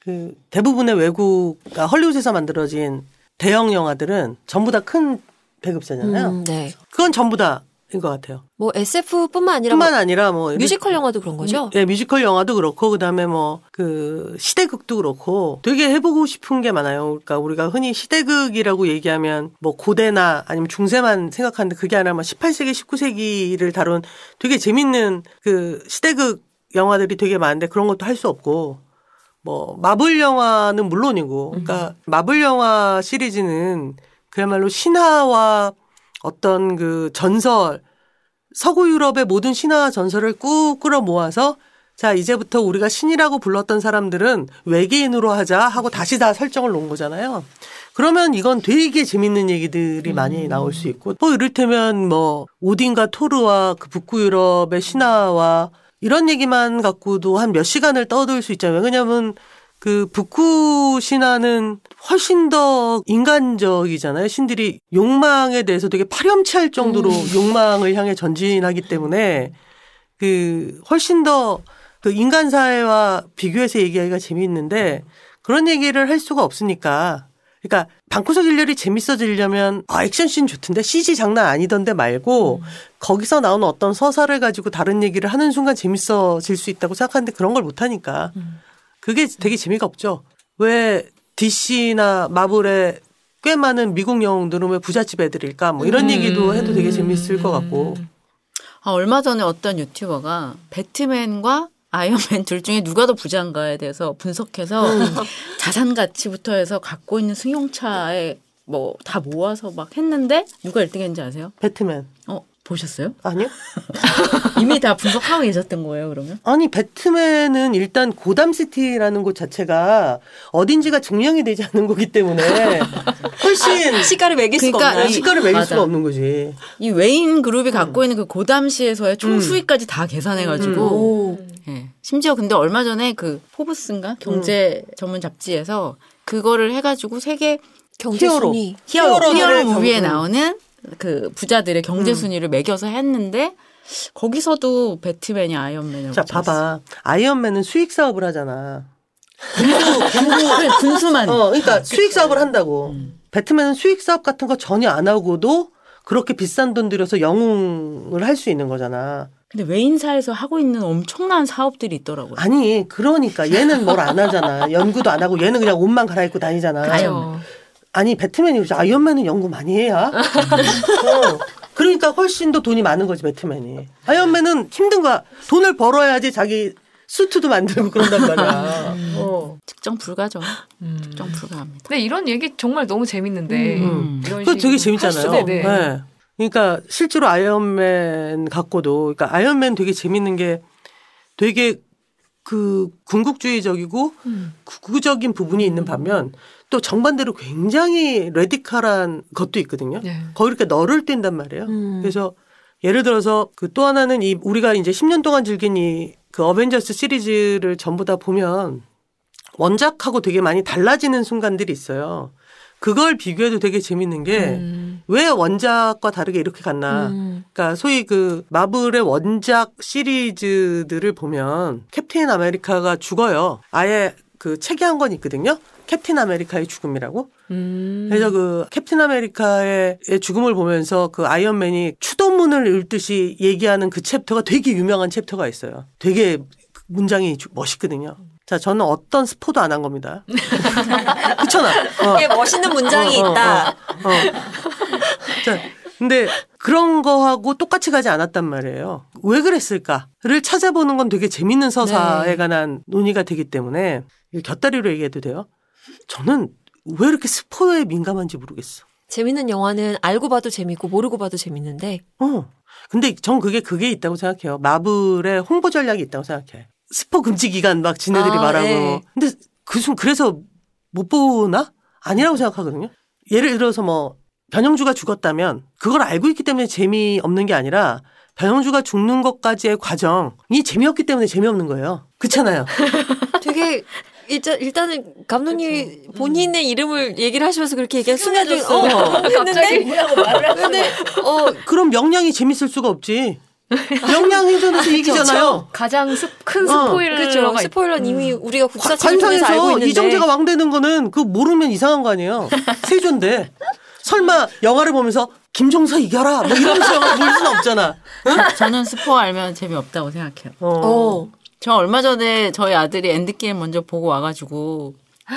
그 대부분의 외국, 그러니까 헐리우드에서 만들어진 대형 영화들은 전부 다 큰 배급사잖아요. 음, 네. 그건 전부 다인 것 같아요. 뭐 SF뿐만 아니라 뿐만 뭐 아니라 뭐 뮤지컬 영화도 그런 거죠? 예, 뮤지컬 영화도 그렇고 그다음에 뭐 그 시대극도 그렇고 되게 해보고 싶은 게 많아요. 그러니까 우리가 흔히 시대극이라고 얘기하면 뭐 고대나 아니면 중세만 생각하는데 그게 아니라 뭐 18세기, 19세기를 다룬 되게 재밌는 그 시대극 영화들이 되게 많은데 그런 것도 할 수 없고 뭐 마블 영화는 물론이고 그러니까 마블 영화 시리즈는 그야말로 신화와 어떤 그 전설 서구 유럽의 모든 신화와 전설을 꾹 끌어 모아서 자 이제부터 우리가 신이라고 불렀던 사람들은 외계인으로 하자 하고 다시 다 설정을 놓은 거잖아요. 그러면 이건 되게 재밌는 얘기들이 많이 나올 수 있고 뭐 이를테면 뭐 오딘과 토르와 그 북구 유럽의 신화와 이런 얘기만 갖고도 한 몇 시간을 떠들 수 있잖아요. 왜냐하면 그 북구 신화는 훨씬 더 인간적이잖아요. 신들이 욕망에 대해서 되게 파렴치할 정도로 욕망을 향해 전진하기 때문에 그 훨씬 더 그 인간 사회와 비교해서 얘기하기가 재미있는데 그런 얘기를 할 수가 없으니까. 그러니까 방구석 일렬이 재밌어지려면 아 액션씬 좋던데? CG 장난 아니던데 말고 거기서 나오는 어떤 서사를 가지고 다른 얘기를 하는 순간 재밌어질 수 있다고 생각하는데 그런 걸 못하니까 그게 되게 재미가 없죠. 왜 DC나 마블의 꽤 많은 미국 영웅들은 왜 부잣집 애들일까? 뭐 이런 얘기도 해도 되게 재밌을 것 같고. 아, 얼마 전에 어떤 유튜버가 배트맨과 아이언맨 둘 중에 누가 더 부자인가에 대해서 분석해서 자산 가치부터 해서 갖고 있는 승용차에 뭐 다 모아서 막 했는데 누가 1등 했는지 아세요? 배트맨. 어, 보셨어요? 아니요? 이미 다 분석하고 계셨던 거예요, 그러면? 아니, 배트맨은 일단 고담시티라는 곳 자체가 어딘지가 증명이 되지 않은 거기 때문에 훨씬 시가를 매길 수가 그러니까 없나요? 이- 시가를 매길 맞아. 수가 없는 거지. 이 웨인 그룹이 갖고 있는 그 고담시에서의 총 수익까지 다 계산해가지고 오. 예. 심지어 근데 얼마 전에 그 포브스인가 경제 전문 잡지에서 그거를 해가지고 세계 경제 히어로. 순위. 히어로 히어로 경- 무비에 음. 나오는 그 부자들의 경제 순위를 매겨서 했는데 거기서도 배트맨이 아이언맨을 자. 봐봐. 아이언맨은 수익 사업을 하잖아. 그래, 군수만 어, 그러니까 수익 사업을 한다고. 배트맨은 수익 사업 같은 거 전혀 안 하고도 그렇게 비싼 돈 들여서 영웅을 할 수 있는 거잖아. 근데 웨인사에서 하고 있는 엄청난 사업들이 있더라고요. 아니, 그러니까 얘는 뭘 안 하잖아. 연구도 안 하고 얘는 그냥 옷만 갈아입고 다니잖아. 아이언맨. 아니, 배트맨이 그러지. 아이언맨은 연구 많이 해야. 어. 그러니까 훨씬 더 돈이 많은 거지, 배트맨이. 아이언맨은 힘든 거야. 돈을 벌어야지 자기 수트도 만들고 그런단 말이야. 어. 측정 불가죠. 측정 불가합니다. 근데 이런 얘기 정말 너무 재밌는데 음. 이런 그거 되게 재밌잖아요. 네네. 네. 그러니까 실제로 아이언맨 갖고도 그러니까 아이언맨 되게 재밌는 게 되게 그 군국주의적이고 음. 극우적인 부분이 있는 반면 또 정반대로 굉장히 레디칼한 것도 있거든요. 네. 거기 이렇게 널을 뛴단 말이에요. 음. 그래서 예를 들어서 그 또 하나는 이 우리가 이제 10년 동안 즐긴 이 그 어벤져스 시리즈를 전부 다 보면 원작하고 되게 많이 달라지는 순간들이 있어요. 그걸 비교해도 되게 재밌는 게 왜 음. 원작과 다르게 이렇게 갔나. 음. 그러니까 소위 그 마블의 원작 시리즈들을 보면 캡틴 아메리카가 죽어요. 아예 그 책에 한 권 있거든요. 캡틴 아메리카의 죽음이라고. 음. 그래서 그 캡틴 아메리카의 죽음을 보면서 그 아이언맨이 추도문을 읽듯이 얘기하는 그 챕터가 되게 유명한 챕터가 있어요. 되게 문장이 주- 멋있거든요. 자, 저는 어떤 스포도 안 한 겁니다. 그렇잖아. 어. 멋있는 문장이 어, 어, 있다. 어, 어. 자, 근데 그런 거하고 똑같이 가지 않았단 말이에요. 왜 그랬을까를 찾아보는 건 되게 재밌는 서사에 네. 관한 논의가 되기 때문에 곁다리로 얘기해도 돼요. 저는 왜 이렇게 스포에 민감한지 모르겠어. 재밌는 영화는 알고 봐도 재밌고 모르고 봐도 재밌는데 어. 근데 전 그게 그게 있다고 생각해요. 마블의 홍보 전략이 있다고 생각해. 스포 금지 기간 막 지네들이 아, 말하고. 네. 근데 그중 그래서 못 보나? 아니라고 생각하거든요. 예를 들어서 뭐 변형주가 죽었다면 그걸 알고 있기 때문에 재미없는 게 아니라 변형주가 죽는 것까지의 과정이 재미없기 때문에 재미없는 거예요. 그렇잖아요. 되게 일단 일단은 감독님이 본인의 이름을 얘기를 하시면서 그렇게 얘기한 순간에 어, 갑자기 근데 어 그럼 명량이 재밌을 수가 없지. 명량 해전에서 이기잖아요. 가장 스, 큰 어, 스포일러가 그렇죠. 있- 스포일러는 이미 우리가 관- 국사책을 통해서 알고 관상에서 있는데 이정재가 왕 되는 거는 그 모르면 이상한 거 아니에요. 세조인데. 설마 영화를 보면서 김종서 이겨라 뭐 이러면서 영화 볼 수는 없잖아. 저는 스포 알면 재미없다고 생각해요. 어. 어. 저 얼마 전에 저희 아들이 엔드게임 먼저 보고 와가지고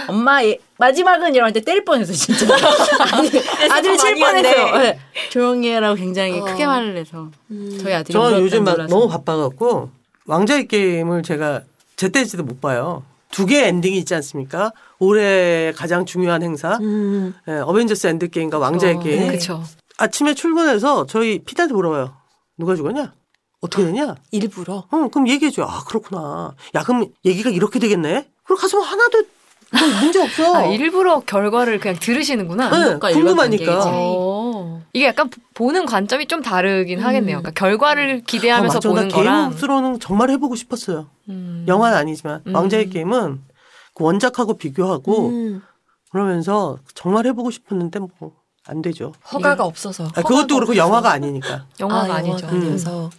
엄마 얘- 마지막은 이러는데 때릴 뻔했어 진짜. 아니, 아들이 칠. 뻔했어요. 네. 조용히 해라고 굉장히 어. 크게 말을 해서 저희 아들이 저는 요즘 막. 너무 바빠갖고 왕좌의 게임을 제가 제때제때 못 봐요. 두 개의 엔딩이 있지 않습니까? 올해 가장 중요한 행사. 음. 예, 어벤져스 엔드게임과 왕좌의 어, 게임. 네. 그쵸. 아침에 출근해서 저희 피디한테 물어봐요. 누가 죽었냐? 어떻게 되냐? 일부러 어, 그럼 얘기해줘. 아, 그렇구나. 야, 그럼 얘기가 이렇게 되겠네? 그럼 가서 하나도 뭐 문제 없어. 아, 일부러 결과를 그냥 들으시는구나. 네, 궁금하니까. 관계이지. 어. 이게 약간 보는 관점이 좀 다르긴 하겠네요. 그러니까 결과를 기대하면서 아, 맞아. 보는 나 거랑 Game of 스로는 정말 해보고 싶었어요. 음. 영화는 아니지만. 음. 왕좌의 게임은 그 원작하고 비교하고 음. 그러면서 정말 해보고 싶었는데 뭐 안 되죠. 허가가 없어서 아, 그것도 그렇고 영화가 아니니까. 영화가 아, 아니죠. 영화가 아니어서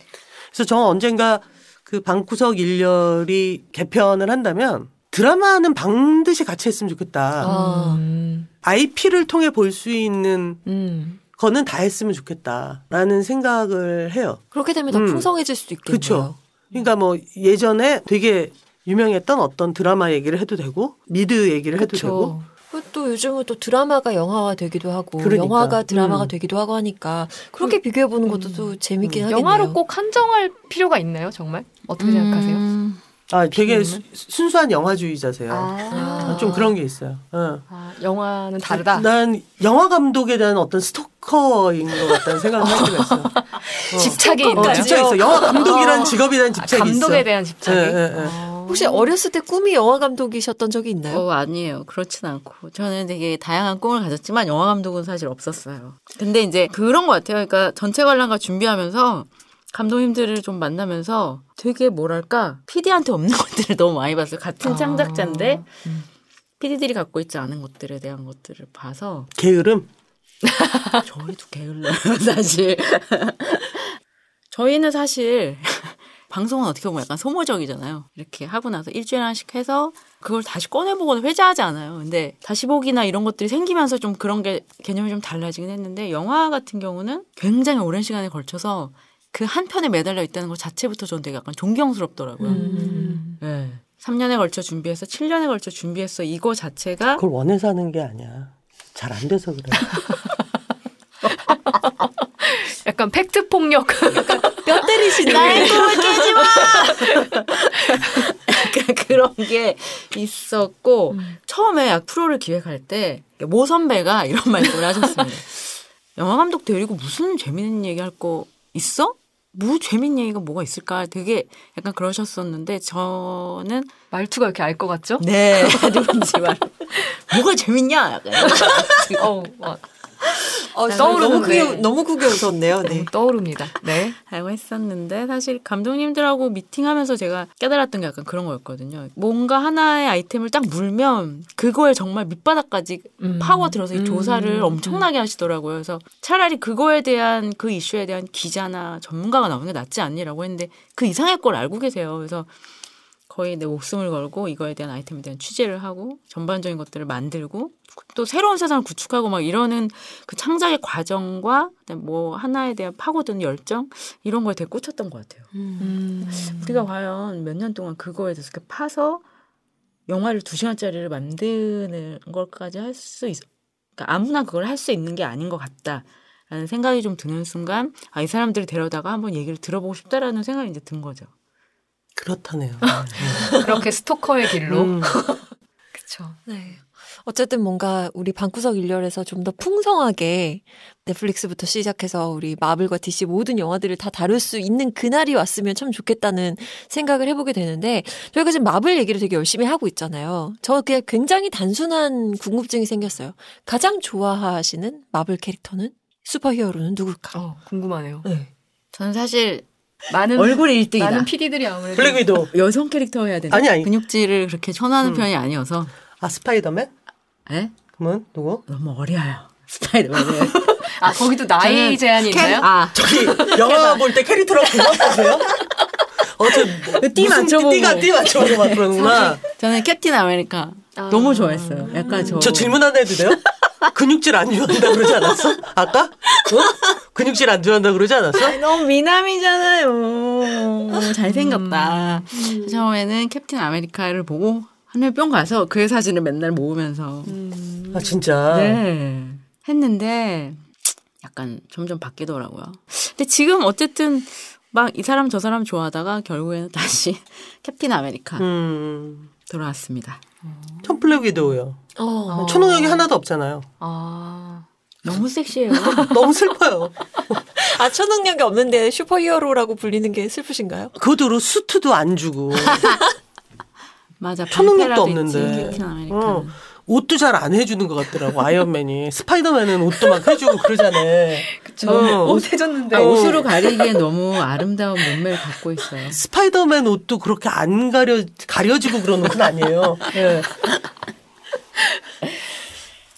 그래서 저는 언젠가 그 방구석 일렬이 개편을 한다면 드라마는 반드시 같이 했으면 좋겠다. 아. 음. IP를 통해 볼 수 있는 음. 거는 다 했으면 좋겠다라는 생각을 해요. 그렇게 되면 더 음. 풍성해질 수도 있겠네요. 그렇죠. 그러니까 뭐 예전에 되게 유명했던 어떤 드라마 얘기를 해도 되고 미드 얘기를 해도 되고 그쵸. 그리고 또 요즘은 또 드라마가 영화화 되기도 하고 그러니까. 영화가 드라마가 음. 되기도 하고 하니까 그렇게 비교해 보는 것도 또 재밌긴 하겠네요. 영화로 꼭 한정할 필요가 있나요, 정말? 어떻게 생각하세요? 음, 아 되게 수- 순수한 영화주의자세요. 아. 좀 그런 게 있어요. 어. 아, 영화는 다르다. 난 영화 감독에 대한 어떤 스토커인 것 같다는 생각을 할 때가 있어요. 어. 집착이 어, 있나요? 집착 있어. 영화 감독이라는 직업에 대한 아, 집착이 있어. 감독에 대한 집착이. 예, 예, 예. 아. 혹시 어렸을 때 꿈이 영화 감독이셨던 적이 있나요? 어, 아니에요. 그렇진 않고. 저는 되게 다양한 꿈을 가졌지만 영화 감독은 사실 없었어요. 근데 이제 그런 것 같아요. 그러니까 전체 관람가 준비하면서 감독님들을 좀 만나면서 되게 뭐랄까 PD한테 없는 것들을 너무 많이 봤어요. 같은 아. 창작자인데 PD들이 갖고 있지 않은 것들에 대한 것들을 봐서 게으름. 저희도 게을러요, 사실. 저희는 사실 방송은 어떻게 보면 약간 소모적이잖아요. 이렇게 하고 나서 일주일에 하나씩 해서 그걸 다시 꺼내보거나 회자하지 않아요. 근데 다시 보기나 이런 것들이 생기면서 좀 그런 게 개념이 좀 달라지긴 했는데 영화 같은 경우는 굉장히 오랜 시간에 걸쳐서 그 한 편에 매달려 있다는 것 자체부터 저는 되게 약간 존경스럽더라고요. 음. 네. 3년에 걸쳐 준비해서 7년에 걸쳐 준비했어. 이거 자체가 그걸 원해서 하는 게 아니야. 잘 안 돼서 그래. 약간 팩트 폭력. 뼈 때리시는 나의 꿈을 깨지 마! 약간 그런 게 있었고, 처음에 약 프로를 기획할 때, 모 선배가 이런 말씀을 하셨습니다. 영화 감독 데리고 무슨 재밌는 얘기 할 거 있어? 뭐 재밌는 얘기가 뭐가 있을까? 되게 약간 그러셨었는데, 저는, 말투가 이렇게 알 것 같죠? 네, 누군지 말. 뭐가 재밌냐? 약간 어, 와, 어, 떠오르는데. 너무 크게 너무 크게 웃었네요. 네. 너무 떠오릅니다. 네. 알고 했었는데 사실 감독님들하고 미팅하면서 제가 깨달았던 게 약간 그런 거였거든요. 뭔가 하나의 아이템을 딱 물면 그거에 정말 밑바닥까지 음. 파고 들어서 이 음. 조사를 엄청나게 하시더라고요. 그래서 차라리 그거에 대한 그 이슈에 대한 기자나 전문가가 나오는 게 낫지 않니라고 했는데 그 이상의 걸 알고 계세요. 그래서 거의 내 목숨을 걸고 이거에 대한 아이템에 대한 취재를 하고 전반적인 것들을 만들고 또 새로운 세상을 구축하고 막 이러는 그 창작의 과정과 뭐 하나에 대한 파고드는 열정 이런 거에 되게 꽂혔던 것 같아요. 음. 우리가 과연 몇 년 동안 그거에 대해서 이렇게 파서 영화를 두 시간짜리를 만드는 걸까지 할 수 있어. 그러니까 아무나 그걸 할 수 있는 게 아닌 것 같다 라는 생각이 좀 드는 순간 아 이 사람들을 데려다가 한번 얘기를 들어보고 싶다라는 생각이 이제 든 거죠. 그렇다네요. 그렇게 스토커의 길로. 음. 그쵸. 네. 어쨌든 뭔가 우리 방구석 일렬에서 좀 더 풍성하게 넷플릭스부터 시작해서 우리 마블과 DC 모든 영화들을 다 다룰 수 있는 그날이 왔으면 참 좋겠다는 생각을 해보게 되는데 저희가 지금 마블 얘기를 되게 열심히 하고 있잖아요. 저 그냥 굉장히 단순한 궁금증이 생겼어요. 가장 좋아하시는 마블 캐릭터는 슈퍼히어로는 누굴까? 어, 궁금하네요. 네. 저는 사실 많은 얼굴 1등이다. 많은 PD들이 아무래도 블랙 위도우. 여성 캐릭터 해야 되나? 아니, 아니. 근육질을 그렇게 선호하는 음. 편이 아니어서. 아 스파이더맨? 에? 그러면 누구? 너무 어려요. 스파이더맨은. 아 거기도 나이 제한이 캐- 있나요? 아, 저기 영화 볼 때 캐릭터랑 궁합하세요? 어째 띠 맞춰보고. 띠가 띠 맞춰보고 막 그러는구나. 저는 캡틴 아메리카 아. 너무 좋아했어요. 약간 저. 저 질문 하나 해도 돼요? 근육질 안 좋아한다 그러지 않았어? 아까? 어? 근육질 안 좋아한다 그러지 않았어? 너무 미남이잖아요. 잘생겼다. 처음에는 캡틴 아메리카를 보고 하늘 뿅 가서 그의 사진을 맨날 모으면서 아 진짜. 네. 했는데 약간 점점 바뀌더라고요. 근데 지금 어쨌든 막 이 사람 저 사람 좋아하다가 결국에는 다시 캡틴 아메리카 음. 돌아왔습니다. 전 블랙 위도우요. 어. 초능력이 하나도 없잖아요. 아 너무 섹시해요. 너무 슬퍼요. 아, 초능력이 없는데 슈퍼히어로라고 불리는 게 슬프신가요? 그것도 수트도 안 주고 맞아. 초능력도 없는데. 캡틴 아메리카. 어, 옷도 잘 안 해주는 것 같더라고 아이언맨이. 스파이더맨은 옷도 막 해주고 그러잖아. 그쵸. 어. 옷 해줬는데 아, 옷으로 가리기엔 너무 아름다운 몸매를 갖고 있어요. 스파이더맨 옷도 그렇게 안 가려 가려지고 그러는 건 아니에요. 예.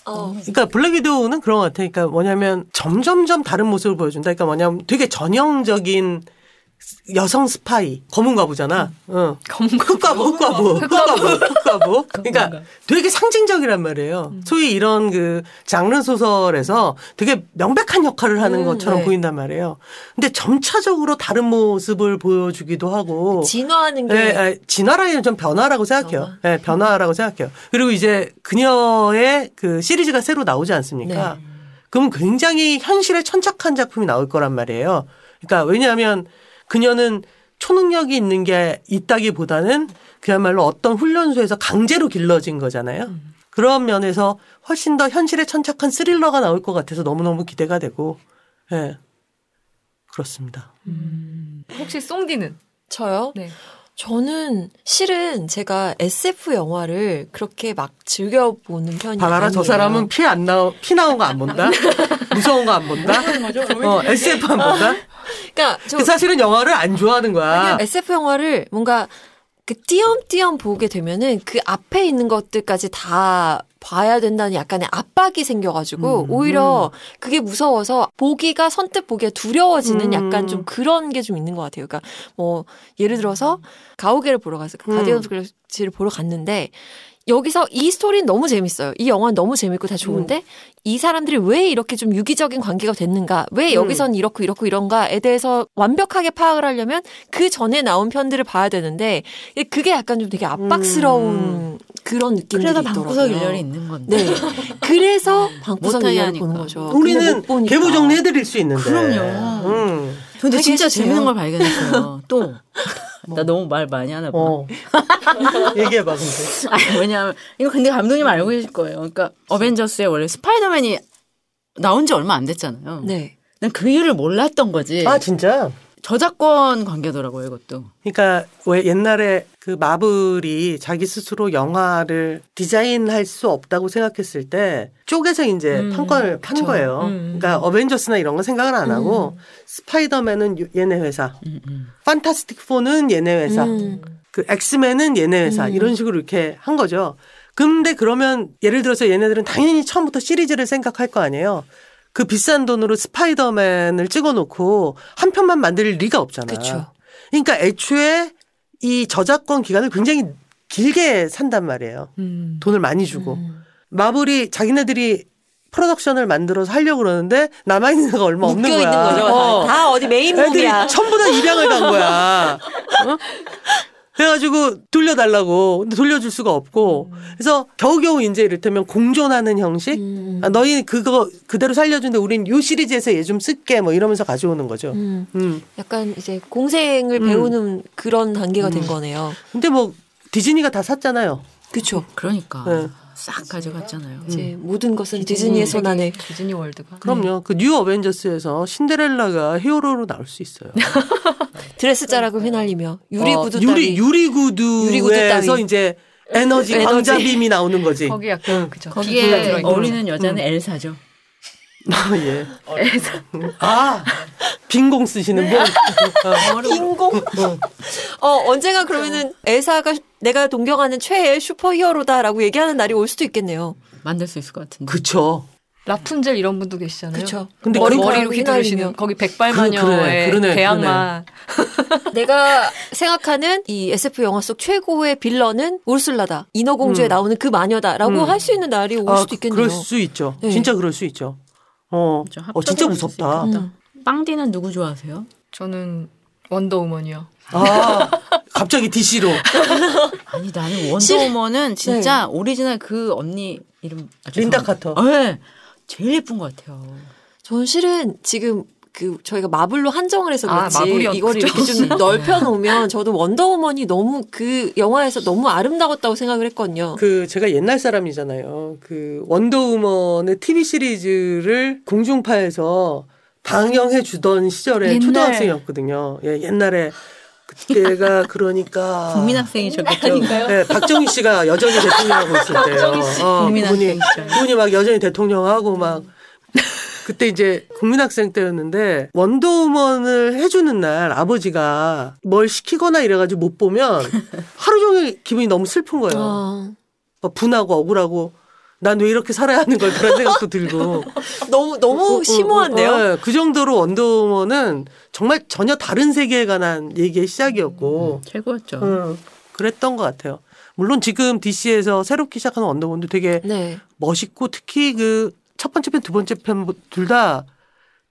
어. 그러니까 블랙 위도우는 그런 것 같아. 그러니까 뭐냐면 점점점 다른 모습을 보여준다. 그러니까 뭐냐면 되게 전형적인 여성 스파이 검은 과부잖아. 응. 검은 흑과부, 흑과부, 흑과부, 흑과부. 그러니까 되게 상징적이란 말이에요. 소위 이런 그 장르 소설에서 되게 명백한 역할을 하는 음, 것처럼 네. 보인단 말이에요. 근데 점차적으로 다른 모습을 보여주기도 하고. 진화하는 게 예, 예, 진화라기는 좀 변화라고 생각해요. 변화. 예, 변화라고 생각해요. 그리고 이제 그녀의 그 시리즈가 새로 나오지 않습니까? 네. 그럼 굉장히 현실에 천착한 작품이 나올 거란 말이에요. 그러니까 왜냐하면 그녀는 초능력이 있는 게 있다기보다는 그야말로 어떤 훈련소에서 강제로 길러진 거잖아요. 그런 면에서 훨씬 더 현실에 천착한 스릴러가 나올 것 같아서 너무너무 기대가 되고, 예. 그렇습니다. 혹시 송디는? 저요? 네. 저는 실은 제가 SF 영화를 그렇게 막 즐겨 보는 편이 봐봐라, 아니에요. 저 사람은 피 안 나오, 피 나온 거 안 본다? 무서운 거 안 본다? 어, SF 안 본다? 그러니까 저 그 사실은 영화를 안 좋아하는 거야. 왜냐면 SF 영화를 뭔가 그 띄엄띄엄 보게 되면은 그 앞에 있는 것들까지 다 봐야 된다는 약간의 압박이 생겨가지고 음, 오히려 그게 무서워서 보기가 선뜻 보기가 두려워지는 음. 약간 좀 그런 게 좀 있는 것 같아요. 그러니까 뭐 예를 들어서 가오게를 보러 가서 음. Guardian of Galaxy를 보러 갔는데 여기서 이 스토리는 너무 재밌어요. 이 영화는 너무 재밌고 다 좋은데 이 사람들이 왜 이렇게 좀 유기적인 관계가 됐는가? 왜 여기선 이렇고 이렇고 이런가에 대해서 완벽하게 파악을 하려면 그 전에 나온 편들을 봐야 되는데 그게 약간 좀 되게 압박스러운 그런 느낌이 그래서 있더라고요. 방구석 1열이 있는 건데. 네. 그래서 방구석 못하게 일렬을 하니까. 보는 거죠. 우리는. 개부 정리해드릴 수 있는데. 그럼요. 음. 근데 진짜. 재밌는 걸 발견했어요. 또. 나 너무 말 많이 하나 봐. 어. 얘기해봐, 근데. 아니, 왜냐하면, 이거 근데 감독님 알고 계실 거예요. 그러니까, 어벤져스에 원래 스파이더맨이 나온 지 얼마 안 됐잖아요. 네. 난 그 이유를 몰랐던 거지. 아, 진짜? 저작권 관계더라고요, 이것도. 그러니까 왜 옛날에 그 마블이 자기 스스로 영화를 디자인할 수 없다고 생각했을 때 쪼개서 이제 음, 판권을 판 그쵸. 거예요. 음. 그러니까 어벤져스나 이런 거 생각을 안 하고 스파이더맨은 유- 얘네 회사, 음, 음. 판타스틱 포는 얘네 회사, 음. 그 엑스맨은 얘네 회사 음. 이런 식으로 이렇게 한 거죠. 근데 그러면 예를 들어서 얘네들은 당연히 처음부터 시리즈를 생각할 거 아니에요. 그 비싼 돈으로 스파이더맨을 찍어놓고 한 편만 만들 리가 없잖아. 그쵸. 그러니까 애초에 이 저작권 기간을 굉장히 길게 산단 말이에요. 음. 돈을 많이 주고. 음. 마블이 자기네들이 프로덕션을 만들어서 하려고 그러는데 남아있는 거 얼마 없는 거야. 거죠. 어. 다 어디 매인 몸이야. 전부 다 입양을 간 거야. 어? 그래가지고 돌려달라고. 근데 돌려줄 수가 없고. 그래서 겨우겨우 이제 이를테면 공존하는 형식? 음. 아, 너희 그거 그대로 살려준데 우린 요 시리즈에서 얘 좀 쓸게 뭐 이러면서 가져오는 거죠. 음. 음. 약간 이제 공생을 음. 배우는 그런 단계가 된 거네요. 근데 뭐 디즈니가 다 샀잖아요. 그렇죠. 그러니까. 네. 싹 가져갔잖아요. 이제 모든 것은 디즈니 의 손 안에. 디즈니 월드가. 그럼요. 그 뉴 어벤져스에서 신데렐라가 히어로로 나올 수 있어요. 드레스 자락을 휘날리며 유리 어, 구두 유리 따위. 유리구두에서 유리구두 따위. 이제 에너지 에너지. 광자빔이 나오는 거지. 거기 약간 그죠. 거기에. 어울리는 여자는 엘사죠. 아, 예. 아, 빙공 쓰시는 분. 인공. 어 언젠가 그러면은 엘사가 내가 동경하는 최애 슈퍼히어로다라고 얘기하는 날이 올 수도 있겠네요. 만들 수 있을 것 같은데. 그쵸. 라푼젤 이런 분도 계시잖아요. 그렇죠. 근데 머리 머리로 휘두르시는 거기 백발마녀의 그- 대항마. 내가 생각하는 이 SF 영화 속 최고의 빌런은 우르슬라다. 인어공주에 음. 나오는 그 마녀다라고 음. 할수 있는 날이 올 아, 수도 있겠네요. 그럴 수 있죠. 네. 진짜 그럴 수 있죠. 어, 진짜 어 진짜 무섭다. 있겠다. 빵디는 누구 좋아하세요? 저는 원더우먼이요. 아, 갑자기 DC로. 아니 나는 원더우먼은 진짜 네. 오리지널 그 언니 이름 아, 린다 죄송합니다. 카터. 네. 제일 예쁜 것 같아요. 전 실은 지금 그 저희가 마블로 한정을 해서 아, 그렇지 마블이었- 이거를 이렇게 좀 넓혀 놓으면 저도 원더우먼이 너무 그 영화에서 너무 아름다웠다고 생각을 했거든요. 그 제가 옛날 사람이잖아요. 그 원더우먼의 TV 시리즈를 공중파에서 방영해 주던 시절에 옛날. 초등학생이었거든요. 예, 옛날에 그때가 그러니까 국민학생이셨겠죠. 네, 박정희 씨가 여전히 대통령하고 있을 때요. 어, 국민학생 그분이. 그분이 막 여전히 대통령하고 막 그때 이제 국민학생 때였는데 원더우먼을 해주는 날 아버지가 뭘 시키거나 이래가지고 못 보면 하루 종일 기분이 너무 슬픈 거예요. 아, 막 분하고 억울하고 난 왜 이렇게 살아야 하는 걸 그런 생각도 들고 너무 너무 심오한데요. 어, 어, 그 정도로 원더우먼은 정말 전혀 다른 세계에 관한 얘기의 시작이었고 최고였죠. 음, 그랬던 것 같아요. 물론 지금 DC에서 새롭게 시작하는 원더우먼도 되게 네. 멋있고 특히 그 첫 번째 편, 두 번째 편 둘 다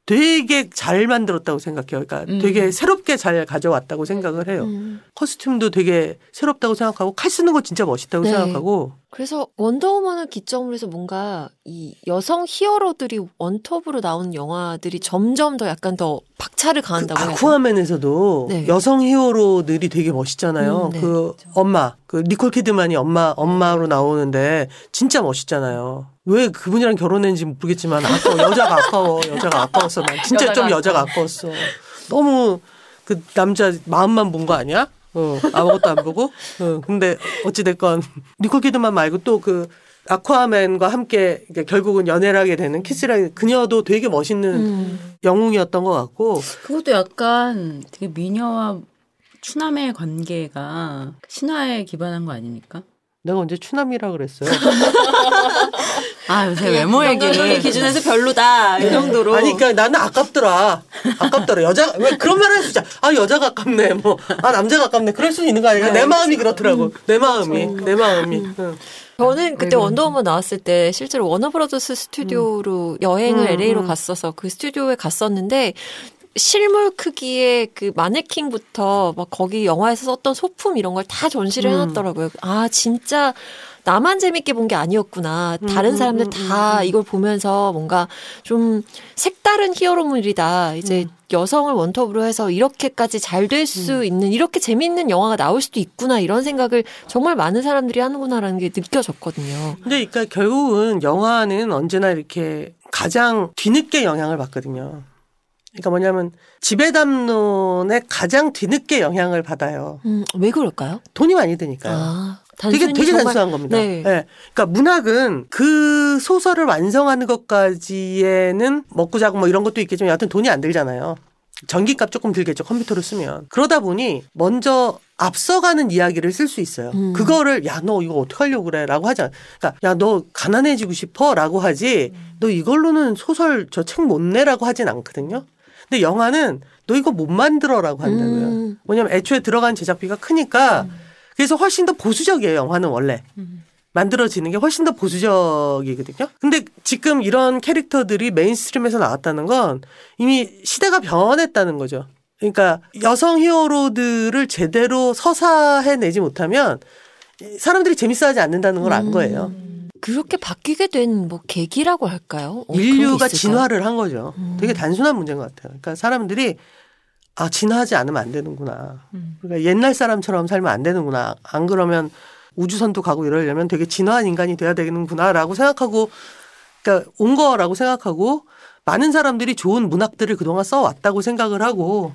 되게 잘 만들었다고 생각해요. 그러니까 음. 되게 새롭게 잘 가져왔다고 생각을 해요. 음. 커스튬도 되게 새롭다고 생각하고 칼 쓰는 거 진짜 멋있다고 네. 생각하고 그래서 원더우먼을 기점으로 해서 뭔가 이 여성 히어로들이 원톱으로 나오는 영화들이 점점 더 약간 더 박차를 그 가한다고 되나? 아쿠아맨에서도 네. 여성 히어로들이 되게 멋있잖아요. 음, 네. 그 엄마, 그 니콜 키드만이 엄마 엄마로 나오는데 진짜 멋있잖아요. 왜 그분이랑 결혼했는지 모르겠지만 아까워 여자가 아까워 여자가 아까웠어 난 진짜 좀 여자가 여자가 아까웠어. 너무 그 남자 마음만 본 거 아니야? 어, 아무것도 안 보고. 어, 근데 어찌 됐건 니콜 키드만 말고 또그 아쿠아맨과 함께 결국은 연애를 하게 되는 키스라 그녀도 되게 멋있는 음. 영웅이었던 것 같고 그것도 약간 되게 미녀와 추남의 관계가 신화에 기반한 거 아닙니까? 내가 언제 추남이라 그랬어요? 아 요새 외모 얘기를 기준에서 별로다 이 정도로. 아니, 그러니까 나는 아깝더라. 아깝더라. 여자, 왜 그런 말할수 있잖아. 아, 여자가 아깝네. 뭐, 아, 남자가 아깝네. 그럴 수 있는 거 아니야. 내 마음이 그렇더라고. 내 마음이. 내 마음이. 응. 저는 그때 왜 원더우먼 나왔을 때 실제로 워너브라더스 스튜디오로 여행을 음, LA로 음. 갔어서 그 스튜디오에 갔었는데 실물 크기의 그 마네킹부터 막 거기 영화에서 썼던 소품 이런 걸 다 전시를 음. 해놨더라고요. 아 진짜 나만 재밌게 본 게 아니었구나. 다른 음, 사람들 음, 다 이걸 보면서 뭔가 좀 색다른 히어로물이다. 이제 여성을 원톱으로 해서 이렇게까지 잘 될 수 있는 이렇게 재밌는 영화가 나올 수도 있구나 이런 생각을 정말 많은 사람들이 하는구나라는 게 느껴졌거든요. 근데 그러니까 결국은 영화는 언제나 이렇게 가장 뒤늦게 영향을 받거든요. 그러니까 뭐냐면 지배담론에 가장 뒤늦게 영향을 받아요. 음, 왜 그럴까요? 돈이 많이 드니까요. 아, 되게 되게 단순한 겁니다. 네. 예. 그러니까 문학은 그 소설을 완성하는 것까지에는 먹고 자고 뭐 이런 것도 있겠지만 여하튼 돈이 안 들잖아요. 전기값 조금 들겠죠 컴퓨터를 쓰면 그러다 보니 먼저 앞서가는 이야기를 쓸 수 있어요. 음. 그거를 야 너 이거 어떻게 하려고 그래라고 하자. 그러니까 야 너 가난해지고 싶어라고 하지. 너 이걸로는 소설 저 책 못 내라고 하진 않거든요. 근데 영화는 너 이거 못 만들어라고 한다고요. 음. 왜냐면 애초에 들어간 제작비가 크니까 그래서 훨씬 더 보수적이에요. 영화는 원래. 만들어지는 게 훨씬 더 보수적이거든요. 근데 지금 이런 캐릭터들이 mainstream에서 나왔다는 건 이미 시대가 변했다는 거죠. 그러니까 여성 히어로들을 제대로 서사해내지 못하면 사람들이 재밌어하지 않는다는 걸 안 거예요. 그렇게 바뀌게 된 뭐 계기라고 할까요? 어, 인류가? 진화를 한 거죠. 음. 되게 단순한 문제인 것 같아요. 그러니까 사람들이 아 진화하지 않으면 안 되는구나. 음. 그러니까 옛날 사람처럼 살면 안 되는구나. 안 그러면 우주선도 가고 이러려면 되게 진화한 인간이 돼야 되는구나라고 생각하고 그러니까 온 거라고 생각하고 많은 사람들이 좋은 문학들을 그동안 써왔다고 생각을 하고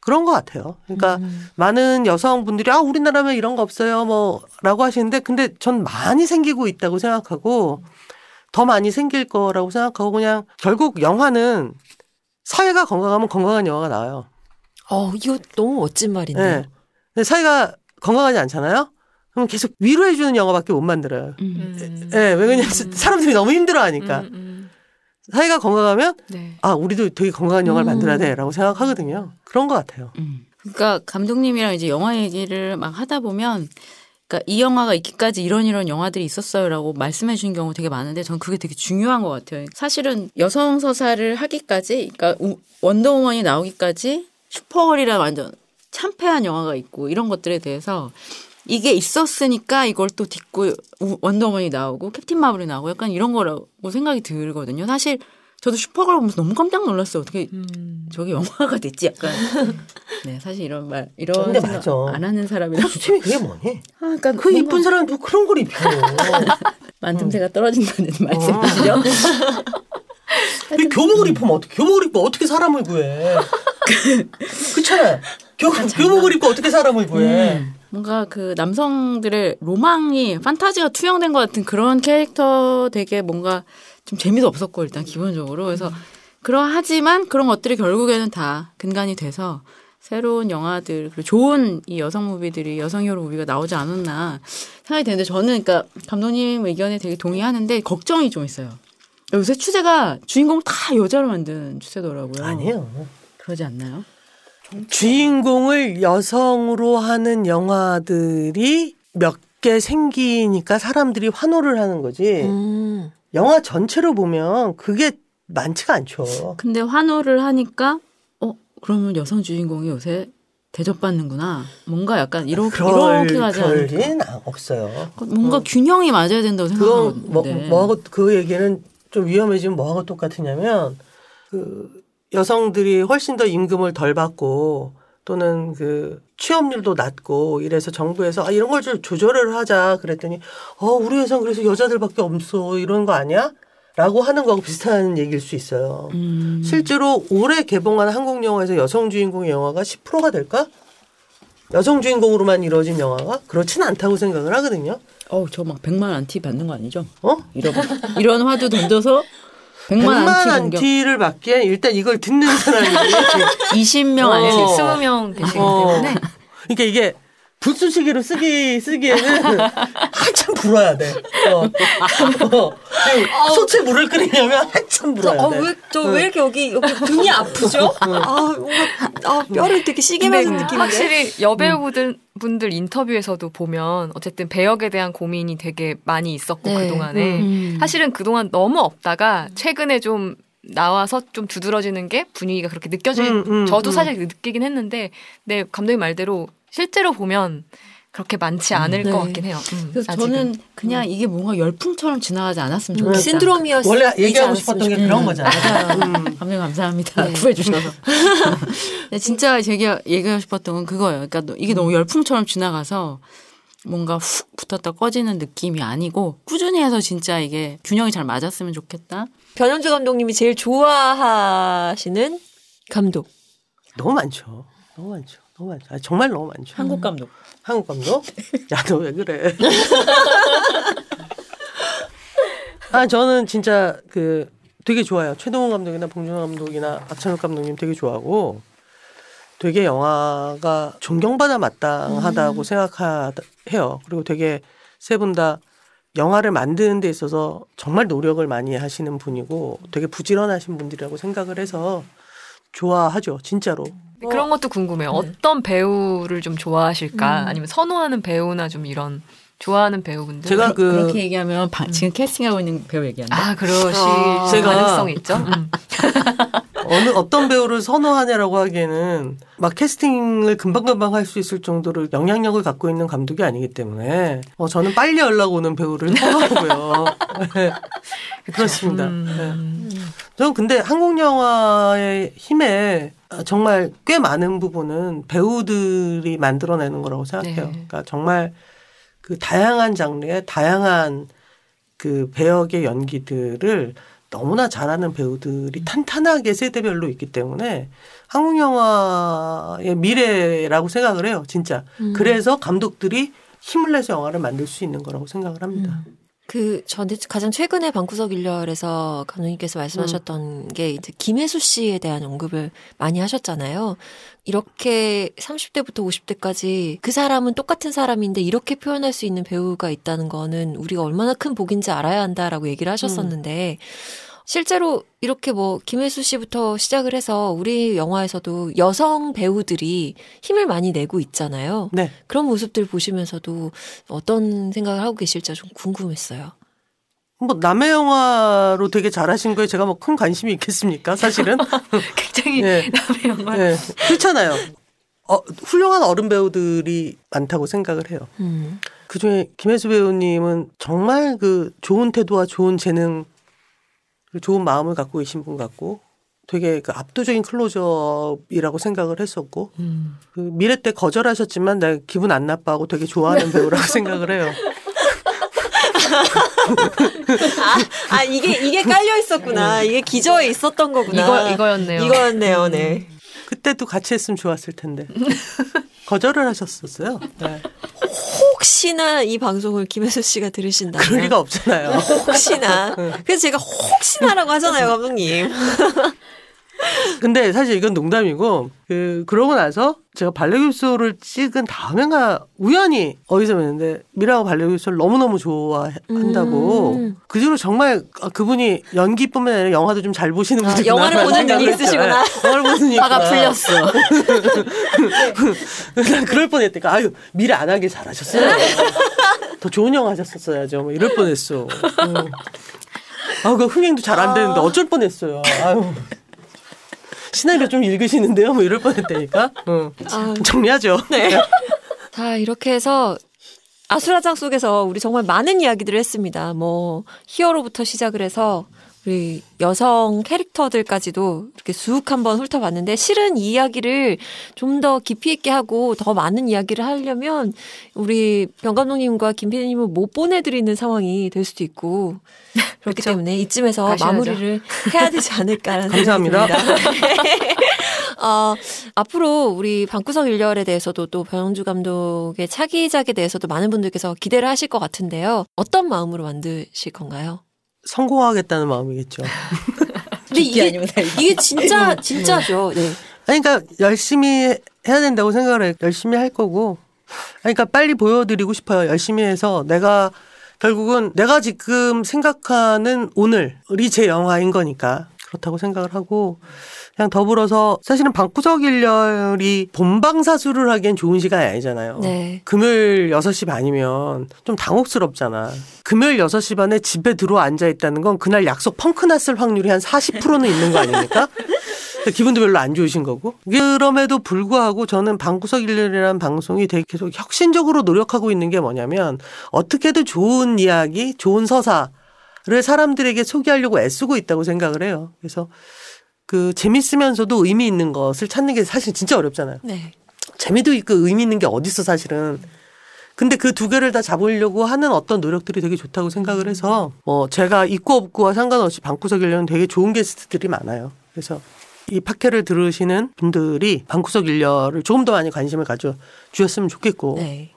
그런 것 같아요. 그러니까 많은 여성분들이 아 우리나라면 이런 거 없어요 뭐라고 하시는데 근데 전 많이 생기고 있다고 생각하고 더 많이 생길 거라고 생각하고 그냥 결국 영화는 사회가 건강하면 건강한 영화가 나와요. 어, 이거 너무 멋진 말인데요. 네. 사회가 건강하지 않잖아요. 그럼 계속 위로해주는 영화밖에 못 만들어요. 음. 예, 왜 그냥 사람들이 너무 힘들어하니까 음, 음. 사회가 건강하면 네. 아 우리도 되게 건강한 영화를 음. 만들어야 돼라고 생각하거든요. 그런 것 같아요. 음. 그러니까 감독님이랑 이제 영화 얘기를 막 하다 보면 그러니까 이 영화가 있기까지 이런 이런 영화들이 있었어요라고 말씀해 주신 경우 되게 많은데 전 그게 되게 중요한 것 같아요. 사실은 여성 서사를 하기까지 그러니까 우- 원더우먼이 나오기까지 슈퍼걸이라 완전 참패한 영화가 있고 이런 것들에 대해서 이게 있었으니까 이걸 또 딛고 우- 원더우먼이 나오고 캡틴 마블이 나오고 약간 이런 거라고 생각이 들거든요. 사실 저도 슈퍼걸 보면서 너무 깜짝 놀랐어요. 어떻게 음. 저게 영화가 됐지 약간. 네, 사실 이런 말 이런 근데. 안 하는 사람이라. 코스튬이 그게 뭐니? 아, 그러니까 그 이쁜 사람이 뭐 그런 걸 입혀. 만듦새가 떨어진다는 말씀이시죠? 이 교복을 입으면 어떻게 교복을 입고 어떻게 사람을 구해? 그렇잖아 요. 교, 교복을 입고 어떻게 사람을 구해? 음, 뭔가 그 남성들의 로망이 판타지가 투영된 것 같은 그런 캐릭터 되게 뭔가 좀 재미도 없었고 일단 기본적으로 그래서 그러하지만 그런 것들이 결국에는 다 근간이 돼서 새로운 영화들 그리고 좋은 이 여성 무비들이 여성 히어로 무비가 나오지 않았나 생각이 되는데 저는 그러니까 감독님 의견에 되게 동의하는데 걱정이 좀 있어요. 요새 추세가 주인공 다 여자로 만든 추세더라고요. 아니에요. 그러지 않나요? 주인공을 여성으로 하는 영화들이 몇 개 생기니까 사람들이 환호를 하는 거지. 음. 영화 전체로 보면 그게 많지가 않죠. 근데 환호를 하니까 어 그러면 여성 주인공이 요새 대접받는구나. 뭔가 약간 이렇게 그럴 이렇게 그럴 않을까. 없어요. 뭔가 균형이 맞아야 된다고 뭐, 생각하는데. 뭐하고 그 얘기는 좀 위험해지면 뭐하고 똑같으냐면 그 여성들이 훨씬 더 임금을 덜 받고 또는 그 취업률도 낮고 이래서 정부에서 아, 이런 걸 좀 조절을 하자 그랬더니 어 우리 회사는 그래서 여자들밖에 없어 이런 거 아니야? 라고 하는 거하고 비슷한 얘기일 수 있어요. 음. 실제로 올해 개봉한 한국 영화에서 여성 주인공의 영화가 10%가 될까? 여성 주인공으로만 이루어진 영화가 그렇진 않다고 생각을 하거든요. 어우 저 막 100만 안티 받는 거 아니죠? 어? 이런 이런 화두 던져서 100만, 100만 안티. 안티 를 받기엔 일단 이걸 듣는 사람이 20명 어. 안티. 20명 계시기 어. 때문에 그러니까 이게 불쏘시개로 쓰기 쓰기에는 한참 불어야 돼. 어. 어. 솥에 물을 끓이려면 한참 불어야 돼. 저 왜 이렇게 여기 여기 등이 아프죠? 아, 뭔가 아, 뼈를 되게 세게 맞은 느낌인데. 확실히 여배우들 분들 인터뷰에서도 보면 어쨌든 배역에 대한 고민이 되게 많이 있었고 네. 그동안에 음. 사실은 그동안 너무 없다가 최근에 좀 나와서 좀 두드러지는 게 분위기가 그렇게 느껴지 음, 음, 저도 음. 사실 느끼긴 했는데 네 감독님 말대로 실제로 보면 그렇게 많지 않을 네. 것 같긴 해요. 음, 그래서 아직은. 저는 그냥 이게 뭔가 열풍처럼 지나가지 않았으면 음. 좋겠다. 신드롬이었 원래 얘기하고 싶었던 게 그런 거잖아요. 음. 감독님 감사합니다. 네. 구해주셔서. 진짜 제가 얘기하고 싶었던 건 그거예요. 그러니까 너- 이게 너무 열풍처럼 지나가서 뭔가 훅 붙었다 꺼지는 느낌이 아니고 꾸준히 해서 진짜 이게 균형이 잘 맞았으면 좋겠다. 변현주 감독님이 제일 좋아하시는 감독. 너무 많죠. 너무 많죠. 너무 많죠. 아, 정말 너무 많죠. 한국 감독. 한국 감독? 야, 너 왜 그래? 아, 저는 진짜 그 되게 좋아요. 최동훈 감독이나 봉준호 감독이나 박찬욱 감독님 되게 좋아하고 되게 영화가 존경받아 마땅하다고 생각해요. 그리고 되게 세 분 다 영화를 만드는 데 있어서 정말 노력을 많이 하시는 분이고 되게 부지런하신 분들이라고 생각을 해서 좋아하죠. 진짜로. 그런 것도 궁금해요. 어떤 배우를 좀 좋아하실까? 아니면 선호하는 배우나 좀 이런 좋아하는 배우분들. 제가 그 그렇게 얘기하면 방- 지금 캐스팅하고 있는 배우 얘기한다. 아 그러실 아, 제가- 가능성이 있죠. 음. 어느 어떤 배우를 선호하냐라고 하기에는 막 캐스팅을 금방금방 할 수 있을 정도로 영향력을 갖고 있는 감독이 아니기 때문에 어, 저는 빨리 연락 오는 배우를 선호하고요. 네. 그렇습니다. 음. 네. 저는 근데 한국 영화의 힘에 정말 꽤 많은 부분은 배우들이 만들어내는 거라고 생각해요. 네. 그러니까 정말 그그 다양한 장르의 다양한 그 배역의 연기들을 너무나 잘하는 배우들이 탄탄하게 세대별로 있기 때문에 한국 영화의 미래라고 생각을 해요, 진짜. 음. 그래서 감독들이 힘을 내서 영화를 만들 수 있는 거라고 생각을 합니다. 그 전에 가장 최근에 방구석 일렬에서 감독님께서 말씀하셨던 음. 게 이제 김혜수 씨에 대한 언급을 많이 하셨잖아요. 이렇게 30대부터 50대까지 그 사람은 똑같은 사람인데 이렇게 표현할 수 있는 배우가 있다는 거는 우리가 얼마나 큰 복인지 알아야 한다라고 얘기를 하셨었는데 실제로 이렇게 뭐 김혜수 씨부터 시작을 해서 우리 영화에서도 여성 배우들이 힘을 많이 내고 있잖아요. 네. 그런 모습들 보시면서도 어떤 생각을 하고 계실지 좀 궁금했어요. 뭐 남의 영화로 되게 잘하신 거에 제가 뭐 큰 관심이 있겠습니까? 사실은. 굉장히 네. 남의 영화. 네. 그렇잖아요. 어, 훌륭한 어른 배우들이 많다고 생각을 해요. 음. 그 중에 김혜수 배우님은 정말 그 좋은 태도와 좋은 재능, 좋은 마음을 갖고 계신 분 같고 되게 그 압도적인 클로즈업이라고 생각을 했었고 그 미래 때 거절하셨지만 내가 기분 안 나빠하고 되게 좋아하는 배우라고 생각을 해요. 아 이게 이게 깔려 있었구나. 이게 기저에 있었던 거구나. 이거 이거였네요. 이거였네요. 네. 그때도 같이 했으면 좋았을 텐데 거절을 하셨었어요. 네. 혹시나 이 방송을 김혜수 씨가 들으신다면 그럴 리가 없잖아요. 혹시나 그래서 제가 혹시나라고 하잖아요, 감독님. 근데 사실 이건 농담이고 그 그러고 나서 제가 발레 교수를 찍은 다음엔가 우연히 어디서 뵀는데 미라가 발레 교수를 너무너무 좋아한다고 음. 그 뒤로 정말 그분이 연기뿐만 아니라 영화도 좀 잘 보시는 아, 분이구나 영화를 보는 눈이 있으시구나. 했어요. 영화를 보는 눈이 화가. 풀렸어. 난 그럴 뻔했다니까 아유 미래 안 하길 잘하셨어요 더 좋은 영화 하셨었어야죠 뭐 이럴 뻔했어 음. 아그 흥행도 잘 안 되는데 어쩔 뻔했어요 아유 시나리오 좀 읽으시는데요 뭐 이럴 뻔했다니까 응. 아, 정리하죠 네. 자, 이렇게 해서 아수라장 속에서 우리 정말 많은 이야기들을 했습니다. 뭐 히어로부터 시작을 해서 우리 여성 캐릭터들까지도 이렇게 쑥 한번 훑어봤는데 실은 이 이야기를 좀 더 깊이 있게 하고 더 많은 이야기를 하려면 우리 병 감독님과 김 PD님을 못 보내드리는 상황이 될 수도 있고 그렇기 그쵸. 때문에 이쯤에서 가셔야죠. 마무리를 해야 되지 않을까라는 감사합니다. 생각이 듭니다. 어, 앞으로 우리 방구석 일렬에 대해서도 또 변영주 감독의 차기작에 대해서도 많은 분들께서 기대를 하실 것 같은데요. 어떤 마음으로 만드실 건가요? 성공하겠다는 마음이겠죠. 근데 이게, 이게 진짜, 진짜죠. 네. 아니, 그러니까 열심히 해야 된다고 생각을 해 열심히 할 거고. 아니, 그러니까 빨리 보여드리고 싶어요 열심히 해서. 내가 결국은 내가 지금 생각하는 오늘이 제 영화인 거니까. 그렇다고 생각을 하고 그냥 더불어서 사실은 방구석 일렬이 본방사수를 하기엔 좋은 시간이 아니잖아요. 네. 금요일 6시 반이면 좀 당혹스럽잖아. 금요일 6시 반에 집에 들어와 앉아 있다는 건 그날 약속 펑크 났을 확률이 한 40%는 있는 거 아닙니까? 기분도 별로 안 좋으신 거고. 그럼에도 불구하고 저는 방구석 일렬이라는 방송이 되게 계속 혁신적으로 노력하고 있는 게 뭐냐면 어떻게든 좋은 이야기, 좋은 서사를 사람들에게 소개하려고 애쓰고 있다고 생각을 해요. 그래서 그 재밌으면서도 의미 있는 것을 찾는 게 사실 진짜 어렵잖아요. 네. 재미도 있고 의미 있는 게 어딨어 사실은. 근데 그 두 개를 다 잡으려고 하는 어떤 노력들이 되게 좋다고 생각을 해서 뭐 제가 있고 없고와 상관없이 방구석 일련은 되게 좋은 게스트들이 많아요. 그래서 이 팟캐를 들으시는 분들이 방구석 일렬을 조금 더 많이 관심을 가져 주셨으면 좋겠고 네.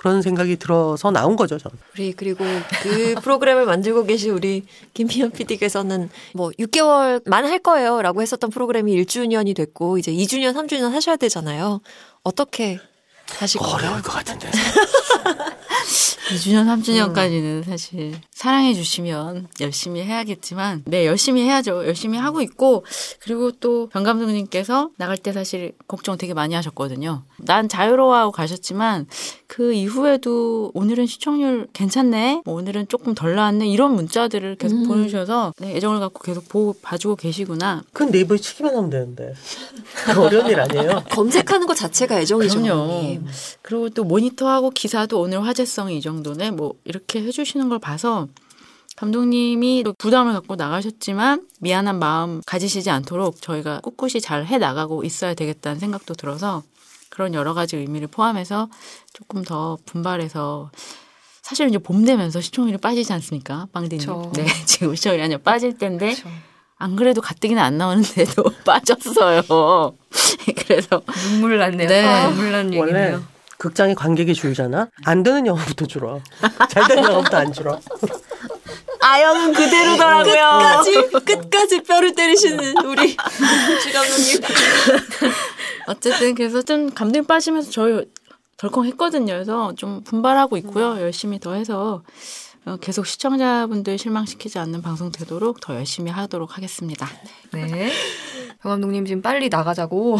그런 생각이 들어서 나온 거죠, 저는. 우리 그리고 그 프로그램을 만들고 계신 우리 김피현 PD께서는 뭐 6개월만 할 거예요라고 했었던 프로그램이 1주년이 됐고 이제 2주년, 3주년 하셔야 되잖아요. 어떻게 하실 건가요? 어려울 것 같은데. 2주년, 3주년까지는 사실 사랑해 주시면 열심히 해야겠지만, 네, 열심히 해야죠. 열심히 하고 있고, 그리고 또병 감독님께서 나갈 때 사실 걱정 되게 많이 하셨거든요. 난 자유로워하고 가셨지만, 그 이후에도 오늘은 시청률 괜찮네? 뭐 오늘은 조금 덜 나왔네? 이런 문자들을 계속 음. 보내주셔서, 네, 애정을 갖고 계속 보, 봐주고 계시구나. 그건 네이버에 치기만 하면 되는데. 그 어려운 일 아니에요. 검색하는 것 자체가 애정이죠. 그럼요. 그리고 또 모니터하고 기사도 오늘 화제성이 이 정도네. 뭐 이렇게 해주시는 걸 봐서 감독님이 또 부담을 갖고 나가셨지만 미안한 마음 가지시지 않도록 저희가 꿋꿋이 잘 해 나가고 있어야 되겠다는 생각도 들어서 그런 여러 가지 의미를 포함해서 조금 더 분발해서 사실 이제 봄 되면서 시청률이 빠지지 않습니까? 빵디님. 그쵸. 네, 지금 시청률이 아니라 빠질 텐데 그렇죠. 안 그래도 가뜩이나 안 나오는데도 빠졌어요. 그래서 눈물 났네요. 네. 아, 눈물 난 얘기네요. 극장의 관객이 줄잖아. 안 되는 영화부터 줄어. 잘 되는 영화부터 안 줄어. 아영은 그대로더라고요. 끝까지 끝까지 뼈를 때리시는 우리 주 감독님. 어쨌든 그래서 좀 감독님 빠지면서 저희 덜컹 했거든요. 그래서 좀 분발하고 있고요. 열심히 더 해서 어, 계속 시청자분들 실망시키지 않는 방송 되도록 더 열심히 하도록 하겠습니다. 네. 정 감독님 지금 빨리 나가자고.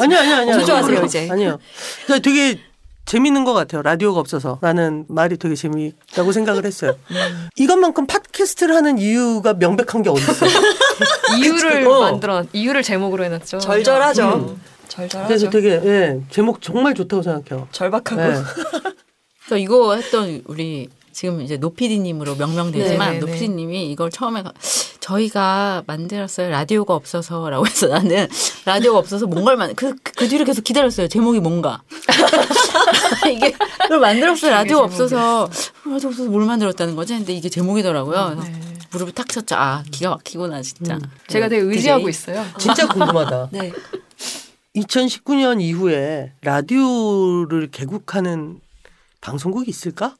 아니요, 아니요, 아니요. 조조하세요, 아니요. 이제. 아니요. 되게 재밌는 것 같아요. 라디오가 없어서. 나는 말이 되게 재미있다고 생각을 했어요. 이것만큼 팟캐스트를 하는 이유가 명백한 게 어딨어요. 이유를 어. 만들어 이유를 제목으로 해놨죠. 절절하죠. 절절하죠. 그래서 되게, 예, 제목 정말 좋다고 생각해요. 절박하고. 예. 그래서 이거 했던 우리 지금 이제 노피디님으로 명명되지만 네, 네, 네. 노피디님이 이걸 처음에 가- 저희가 만들었어요. 라디오가 없어서라고 해서 나는 라디오가 없어서 뭔가를 만 그, 그, 그 뒤를 계속 기다렸어요. 제목이 뭔가. 이게 그걸 만들었어요. 라디오가 없어서. 라디오 없어서 뭘 만들었다는 거지? 근데 이게 제목이더라고요. 무릎을 탁 쳤죠. 아 기가 막히구나 진짜. 제가 되게 의지하고 있어요. 진짜 궁금하다. 네. 2019년 이후에 라디오를 개국하는 방송국이 있을까?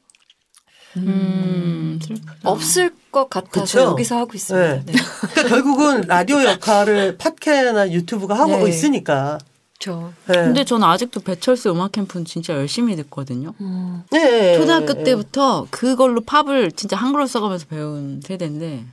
음 슬프다 없을 것 같아서 그쵸? 여기서 하고 있습니다. 네. 네. 그러니까 결국은 라디오 역할을 팟캐나 유튜브가 하고 네. 있으니까. 저 예. 근데 저는 아직도 배철수 음악 캠프는 진짜 열심히 듣거든요 음. 예, 예, 초등학교 예, 예. 때부터 그걸로 팝을 진짜 한글로 써가면서 배운 세대인데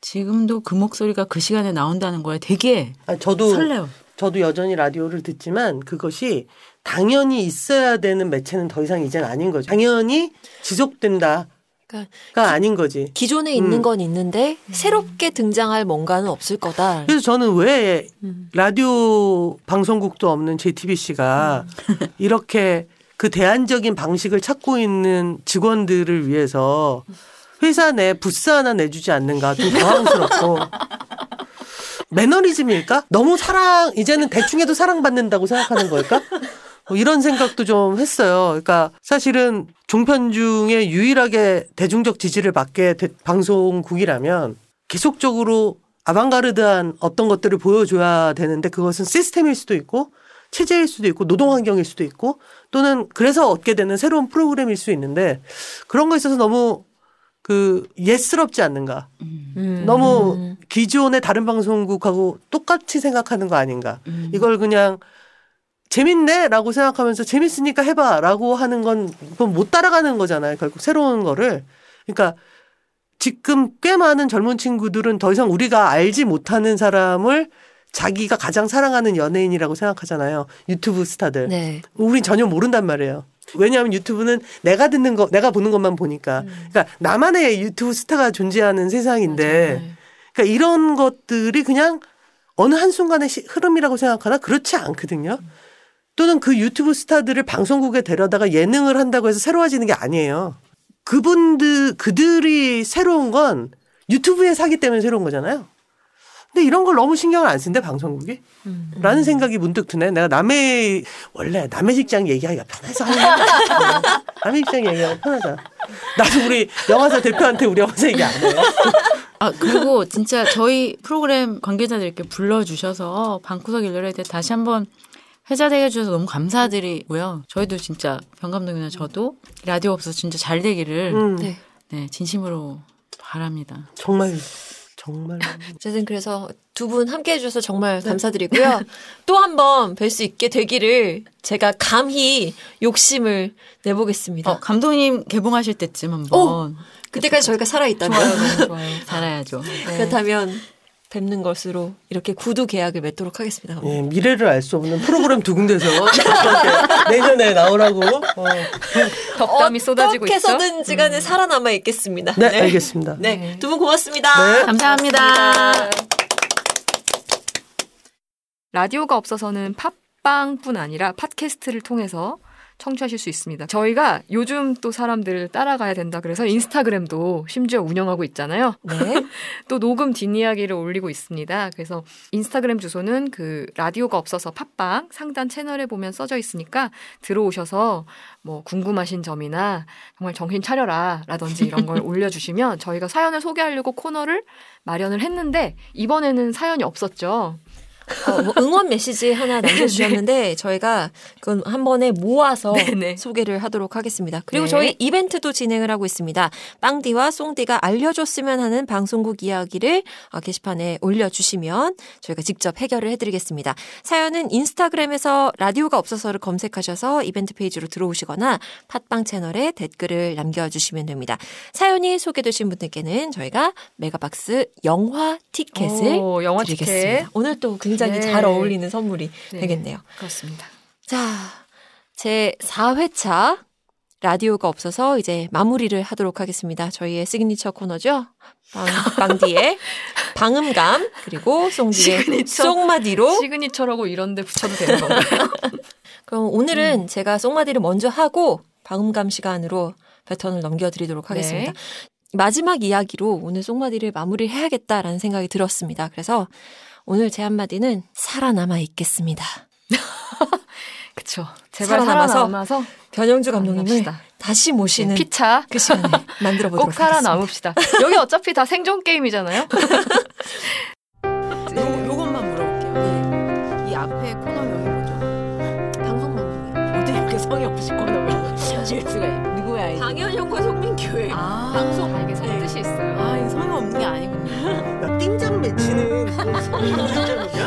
지금도 그 목소리가 그 시간에 나온다는 거에 되게 아, 저도 설레요. 저도 여전히 라디오를 듣지만 그것이 당연히 있어야 되는 매체는 더 이상 이제는 아닌 거죠. 당연히 지속된다가 그러니까 아닌 거지. 기존에 있는 음. 건 있는데 새롭게 등장할 뭔가는 없을 거다. 그래서 저는 왜 라디오 방송국도 없는 JTBC가 이렇게 그 대안적인 방식을 찾고 있는 직원들을 위해서 회사 내 부스 하나 내주지 않는가 좀 당황스럽고 매너리즘일까? 너무 사랑 이제는 대충 해도 사랑받는다고 생각하는 걸까? 뭐 이런 생각도 좀 했어요. 그러니까 사실은 종편 중에 유일하게 대중적 지지를 받게 된 방송국이라면 계속적으로 아방가르드한 어떤 것들을 보여줘야 되는데 그것은 시스템일 수도 있고 체제일 수도 있고 노동 환경일 수도 있고 또는 그래서 얻게 되는 새로운 프로그램일 수 있는데 그런 거에 있어서 너무 그 예스럽지 않는가. 음. 너무 기존의 다른 방송국하고 똑같이 생각하는 거 아닌가. 이걸 그냥 재밌네 라고 생각하면서 재밌으니까 해봐 라고 하는 건 그건 못 따라가는 거잖아요. 결국 새로운 거를. 그러니까 지금 꽤 많은 젊은 친구들은 더 이상 우리가 알지 못하는 사람을 자기가 가장 사랑하는 연예인이라고 생각하잖아요. 유튜브 스타들. 네. 우린 전혀 모른단 말이에요. 왜냐하면 유튜브는 내가 듣는 거, 내가 보는 것만 보니까. 그러니까 나만의 유튜브 스타가 존재하는 세상인데, 그러니까 이런 것들이 그냥 어느 한순간의 시- 흐름이라고 생각하나 그렇지 않거든요. 또는 그 유튜브 스타들을 방송국에 데려다가 예능을 한다고 해서 새로워지는 게 아니에요. 그분들, 그들이 새로운 건 유튜브에 사기 때문에 새로운 거잖아요. 근데 이런 걸 너무 신경을 안 쓴대, 방송국이? 라는 생각이 문득 드네. 내가 남의, 원래 남의 직장 얘기하기가 편해서 하는 거야. 남의 직장 얘기하기가 편하다. 나도 우리 영화사 대표한테 우리 영화사 얘기 안 해요. 아 그리고 진짜 저희 프로그램 관계자들께 불러주셔서 방구석 일요일에 대해 다시 한번 회자되게 해주셔서 너무 감사드리고요. 저희도 진짜 병 감독이나 저도 라디오 없어서 진짜 잘 되기를 음, 네. 네 진심으로 바랍니다. 정말, 정말. 어쨌든 그래서 두 분 함께 해주셔서 정말 감사드리고요. 또 한 번 뵐 수 있게 되기를 제가 감히 욕심을 내보겠습니다. 어, 감독님 개봉하실 때쯤 한번 그때까지 저희가 살아있다면 너무 좋아요. 살아야죠. 그렇다면 뵙는 것으로 이렇게 구두 계약을 맺도록 하겠습니다. 예, 미래를 알 수 없는 프로그램 두 군데서 내년에 나오라고. 어. 덕담이 쏟아지고 있죠. 어떻게서든지 간에 살아남아 있겠습니다. 네, 알겠습니다. 네, 두 분 고맙습니다. 네. 감사합니다. 라디오가 없어서는 팟빵뿐 아니라 팟캐스트를 통해서 청취하실 수 있습니다. 저희가 요즘 또 사람들을 따라가야 된다 그래서 인스타그램도 심지어 운영하고 있잖아요. 네. 또 녹음 뒷이야기를 올리고 있습니다. 그래서 인스타그램 주소는 그 라디오가 없어서 팟빵 상단 채널에 보면 써져 있으니까 들어오셔서 뭐 궁금하신 점이나 정말 정신 차려라 라든지 이런 걸 올려주시면 저희가 사연을 소개하려고 코너를 마련을 했는데 이번에는 사연이 없었죠. 어, 뭐 응원 메시지 하나 남겨주셨는데 저희가 그건 한 번에 모아서 네네. 소개를 하도록 하겠습니다. 그리고 네. 저희 이벤트도 진행을 하고 있습니다. 빵디와 송디가 알려줬으면 하는 방송국 이야기를 어, 게시판에 올려주시면 저희가 직접 해결을 해드리겠습니다. 사연은 인스타그램에서 라디오가 없어서를 검색하셔서 이벤트 페이지로 들어오시거나 팟빵 채널에 댓글을 남겨주시면 됩니다. 사연이 소개되신 분들께는 저희가 메가박스 영화 티켓을 오, 영화 드리겠습니다. 티켓. 오늘 또 굉장히 네. 잘 어울리는 선물이 네. 되겠네요. 그렇습니다. 자, 제 4회차 라디오가 없어서 이제 마무리를 하도록 하겠습니다. 저희의 시그니처 코너죠. 빵, 빵디의 방음감, 그리고 송디의 시그니처. 송마디로. signature라고 이런데 붙여도 되는 건가요? 그럼 오늘은 제가 송마디를 먼저 하고 방음감 시간으로 배턴을 넘겨드리도록 하겠습니다. 마지막 이야기로 오늘 송마디를 마무리를 해야겠다라는 생각이 들었습니다. 그래서 오늘 제 한마디는 살아남아 있겠습니다. 그쵸. 제발 살아남아서 살아남아서 변영주 감독님을 만납시다. 다시 모시는 2차 그 시간을 만들어 보도록 꼭 하겠습니다. 살아남읍시다. 여기 어차피 다 생존 게임이잖아요. 요, 요것만 물어볼게요. 이 앞에 코너명이 뭐죠? 방송망 어떻게 이렇게 성의 없이 코너명을 지을 수가 있 누구야? 방현영과 송민교의 아, 방송. 아, 이게 성뜻이 있어요. 아, 이 성의 없는 게 아니군요. 야, 띵장 매치는 띵장이냐?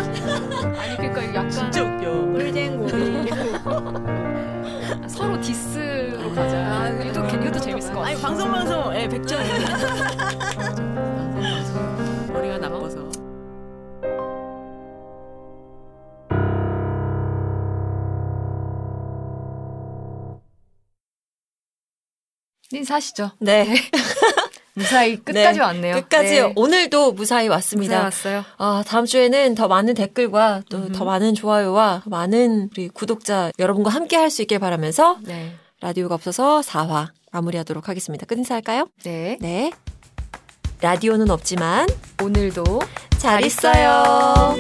아니 그러니까 약간 진짜 웃겨. 꿀쟁고리. 서로 디스로 가자. 이것도 이것도 재밌을 것 같아. 아니 방송 방송 예 백점. 인사하시죠. 네. 무사히 끝까지 네. 왔네요. 끝까지 네. 오늘도 무사히 왔습니다. 무사히 왔어요. 아, 다음 주에는 더 많은 댓글과 또. 더 많은 좋아요와 많은 우리 구독자 여러분과 함께 할 수 있길 바라면서 네. 라디오가 없어서 4화 마무리하도록 하겠습니다. 끝 인사할까요? 네. 네. 라디오는 없지만 오늘도 잘 있어요.